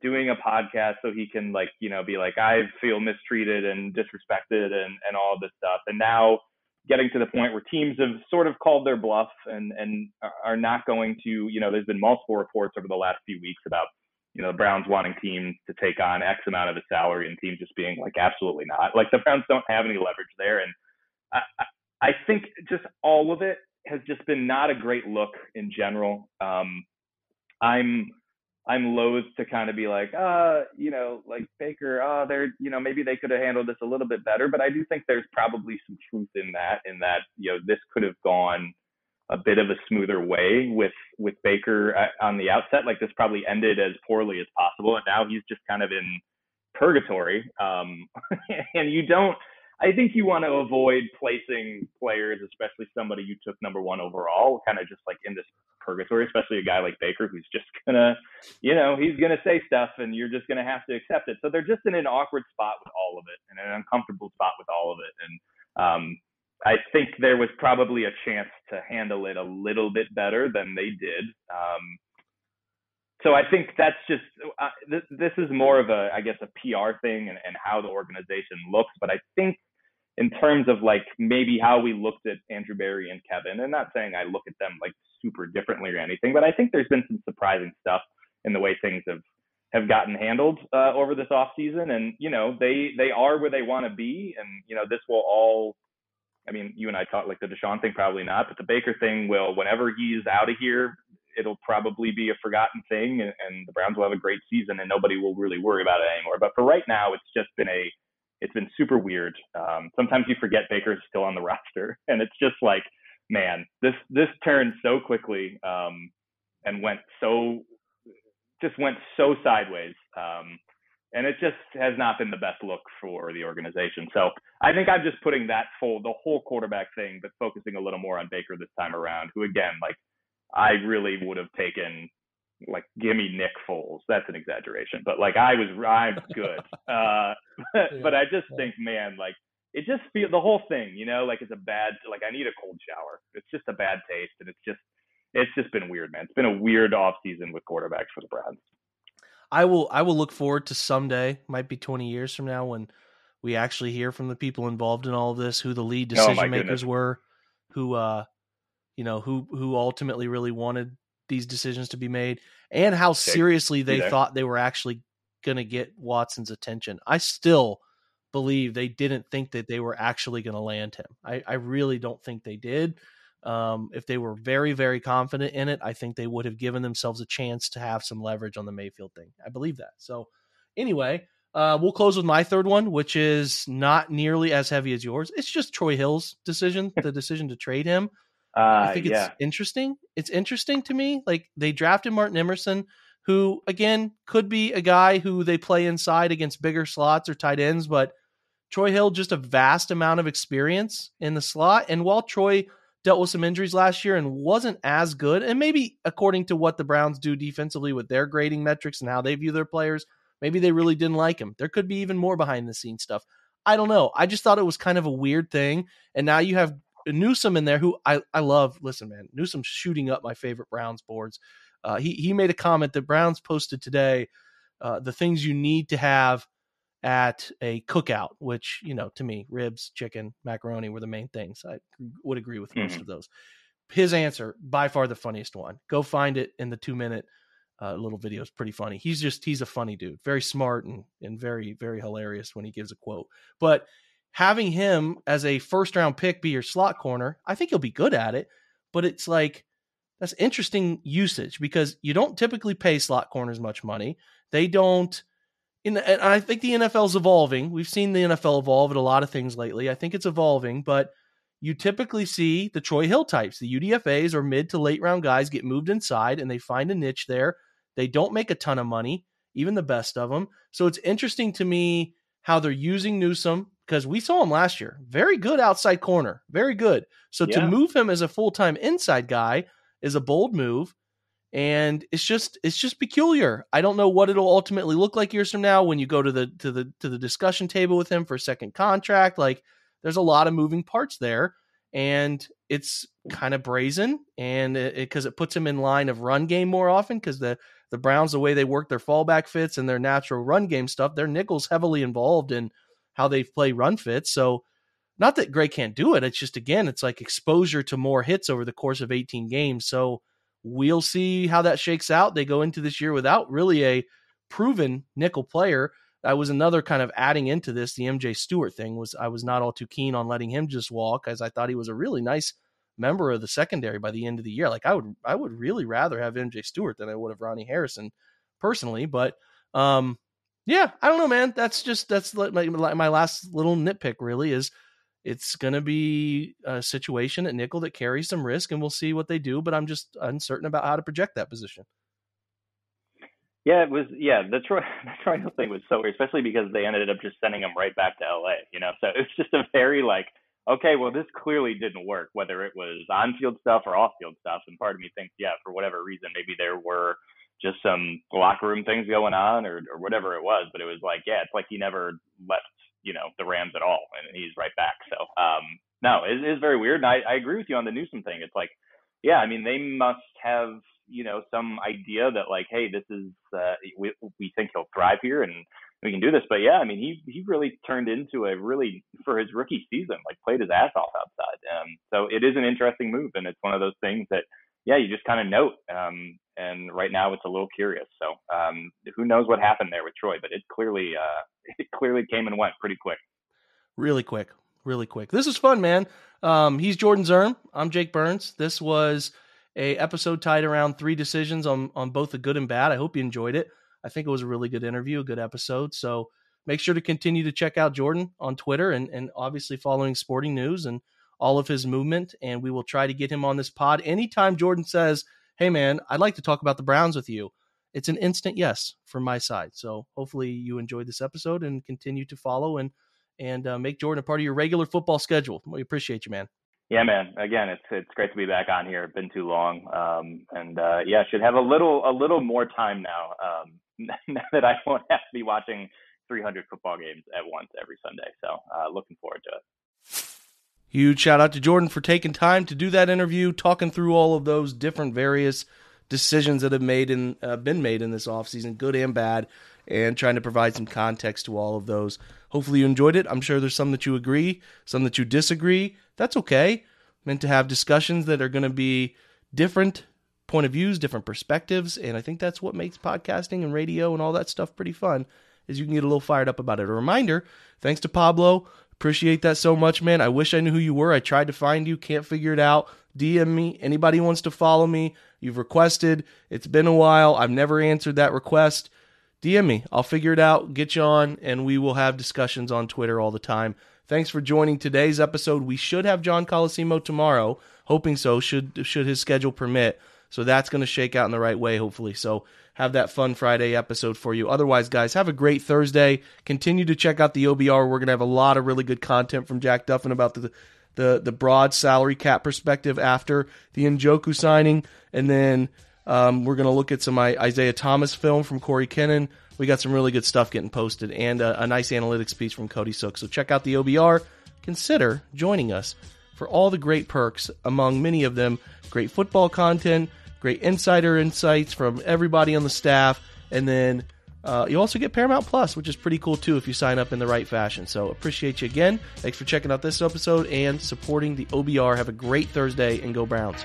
doing a podcast so he can like, you know, be like, I feel mistreated and disrespected and and all this stuff. And now getting to the point where teams have sort of called their bluff and and are not going to, you know, there's been multiple reports over the last few weeks about you know, the Browns wanting teams to take on X amount of the salary and teams just being like, absolutely not. Like the Browns don't have any leverage there. And I, I think just all of it has just been not a great look in general. Um, I'm, I'm loath to kind of be like, uh, you know, like Baker, uh, they're, you know, maybe they could have handled this a little bit better, but I do think there's probably some truth in that, in that, you know, this could have gone a bit of a smoother way with with Baker on the outset. Like this probably ended as poorly as possible, and now he's just kind of in purgatory. Um, [LAUGHS] and you don't. I think you want to avoid placing players, especially somebody you took number one overall, kind of just like in this purgatory, especially a guy like Baker who's just gonna, you know, he's gonna say stuff and you're just gonna have to accept it. So they're just in an awkward spot with all of it and an uncomfortable spot with all of it. And um, I think there was probably a chance to handle it a little bit better than they did. Um, so I think that's just uh, this, this is more of a I guess a PR thing and, and how the organization looks. But I think in terms of like maybe how we looked at Andrew Berry and Kevin, and not saying I look at them like super differently or anything, but I think there's been some surprising stuff in the way things have have gotten handled uh, over this off season, and you know they they are where they want to be, and you know this will all I mean, you and I talked like the Deshaun thing, probably not, but the Baker thing will, whenever he's out of here, it'll probably be a forgotten thing, and, and the Browns will have a great season, and nobody will really worry about it anymore. But for right now, it's just been a, it's been super weird. Um, sometimes you forget Baker's still on the [LAUGHS] roster, and it's just like, man, this this turned so quickly um, and went so, just went so sideways. Um, and it just has not been the best look for the organization. So I think I'm just putting that full the whole quarterback thing, but focusing a little more on Baker this time around. Who again, like I really would have taken like give me Nick Foles. That's an exaggeration, but like I was I'm good. [LAUGHS] Uh, but I just think, man, like it just feel the whole thing, you know, like it's a bad like I need a cold shower. It's just a bad taste, and it's just it's just been weird, man. It's been a weird off season with quarterbacks for the Browns. I will I will look forward to someday, might be 20 years from now when we actually hear from the people involved in all of this, who the lead decision oh makers goodness. were, who uh you know, who who ultimately really wanted these decisions to be made and how seriously they thought they were actually going to get Watson's attention. I still believe they didn't think that they were actually going to land him. I, I really don't think they did. Um, if they were very, very confident in it, I think they would have given themselves a chance to have some leverage on the Mayfield thing. I believe that. So, anyway, uh, we'll close with my third one, which is not nearly as heavy as yours. It's just Troy Hill's decision, the decision to trade him. Uh, I think it's yeah. interesting. It's interesting to me. Like they drafted Martin Emerson, who again could be a guy who they play inside against bigger slots or tight ends, but Troy Hill just a vast amount of experience in the slot. And while Troy dealt with some injuries last year and wasn't as good. And maybe according to what the Browns do defensively with their grading metrics and how they view their players, maybe they really didn't like him. There could be even more behind the scenes stuff. I don't know. I just thought it was kind of a weird thing. And now you have Newsome in there, who I, I love. Listen, man, Newsome's shooting up my favorite Browns boards. Uh, he he made a comment that Browns posted today. Uh, the things you need to have at a cookout, which, you know, to me, ribs, chicken, macaroni were the main things. I would agree with most mm-hmm. of those. His answer, by far the funniest one. Go find it in the two minute uh, little video. It's pretty funny. He's just, he's a funny dude, very smart and, and very, very hilarious when he gives a quote. But having him as a first round pick be your slot corner, I think he'll be good at it. But it's like, that's interesting usage because you don't typically pay slot corners much money. They don't in and I think the NFL's evolving. We've seen the NFL evolve at a lot of things lately. I think it's evolving, but you typically see the Troy Hill types, the UDFAs or mid to late round guys get moved inside and they find a niche there. They don't make a ton of money, even the best of them. So it's interesting to me how they're using Newsome because we saw him last year. Very good outside corner, very good. So yeah. to move him as a full time inside guy is a bold move and it's just it's just peculiar. I don't know what it'll ultimately look like years from now when you go to the to the to the discussion table with him for a second contract. Like there's a lot of moving parts there, and it's kind of brazen, and because it, it, it, puts him in line of run game more often because the the Browns the way they work their fallback fits and their natural run game stuff, their nickels heavily involved in how they play run fits. So not that Greg can't do it. It's just again, it's like exposure to more hits over the course of 18 games. So we'll see how that shakes out. They go into this year without really a proven nickel player. That was another kind of adding into this. The MJ Stewart thing was I was not all too keen on letting him just walk as I thought he was a really nice member of the secondary by the end of the year. Like I would I would really rather have MJ Stewart than I would have Ronnie Harrison personally, but um yeah, I don't know, man. That's just that's my my last little nitpick. Really, is it's going to be a situation at nickel that carries some risk, and we'll see what they do. But I'm just uncertain about how to project that position. Yeah, it was. Yeah, the Troy [LAUGHS] the Troy thing was so weird, especially because they ended up just sending him right back to LA. You know, so [LAUGHS] it's just a very like, okay, well, this clearly didn't work, whether it was on-field stuff or off-field stuff. And part of me thinks, yeah, for whatever reason, maybe there were just some locker room things going on or, or whatever it was. But it was like, yeah, it's like he never left, you know, the Rams at all, and he's right back. So, um, no, it is very weird. And I, I agree with you on the Newsome thing. It's like, yeah, I mean, they must have, you know, some idea that like, hey, this is, uh, we we think he'll thrive here and we can do this. But yeah, I mean, he he really turned into a really for his rookie season, like played his ass off outside. Um, so it is an interesting move, and it's one of those things that yeah, you just kind of note. Um, and right now it's a little curious. So um, who knows what happened there with Troy, but it clearly uh, [LAUGHS] it clearly came and went pretty quick. Really quick, really quick. This is fun, man. Um, he's Jordan Zirm. I'm Jake Burns. This was a episode tied around three decisions on on both the good and bad. I hope you enjoyed it. I think it was a really good interview, a good episode. So make sure to continue to check out Jordan on Twitter and and obviously following sporting news and all of his movement. And we will try to get him on this pod anytime Jordan says hey man, I'd like to talk about the Browns with you. It's an instant yes from my side. So hopefully you enjoyed this episode and continue to follow and and uh, make Jordan a part of your regular football schedule. We appreciate you, man. Yeah, man. Again, it's it's great to be back on here. It's been too long, um, and uh, yeah, should have a little a little more time now. Um, [LAUGHS] now that I won't have to be watching 300 football games at once every Sunday. So uh, looking forward to it. Huge shout out to Jordan for taking time to do that interview, talking through all of those different various decisions that have made in uh, been made in this offseason, good and bad, and trying to provide some context to all of those. Hopefully you enjoyed it. I'm sure there's some that you agree, some that you disagree. That's okay. Meant to have discussions that are going to be different point of views, different perspectives, and I think that's what makes podcasting and radio and all that stuff pretty fun. Is you can get a little fired up about it. A reminder, thanks to Pablo Appreciate that so much, man. I wish I knew who you were. I tried to find you, can't figure it out. DM me. Anybody wants to follow me, you've requested. It's been a while. I've never answered that request. DM me. I'll figure it out, get you on, and we will have discussions on Twitter all the time. Thanks for joining today's episode. We should have John Colosimo tomorrow. Hoping so, should should his schedule permit. So that's going to shake out in the right way, hopefully. So have that fun Friday episode for you. Otherwise, guys, have a great Thursday. Continue to check out the OBR. We're going to have a lot of really good content from Jack Duffin about the the the broad salary cap perspective after the Njoku signing, and then um, we're going to look at some Isaiah Thomas film from Corey Kennan. We got some really good stuff getting posted, and a, a nice analytics piece from Cody Sook. So check out the OBR. Consider joining us for all the great perks, among many of them, great football content great insider insights from everybody on the staff, and then uh, you also get Paramount Plus, which is pretty cool too if you sign up in the right fashion. So appreciate you again. Thanks for checking out this episode and supporting the OBR. Have a great Thursday and go Browns.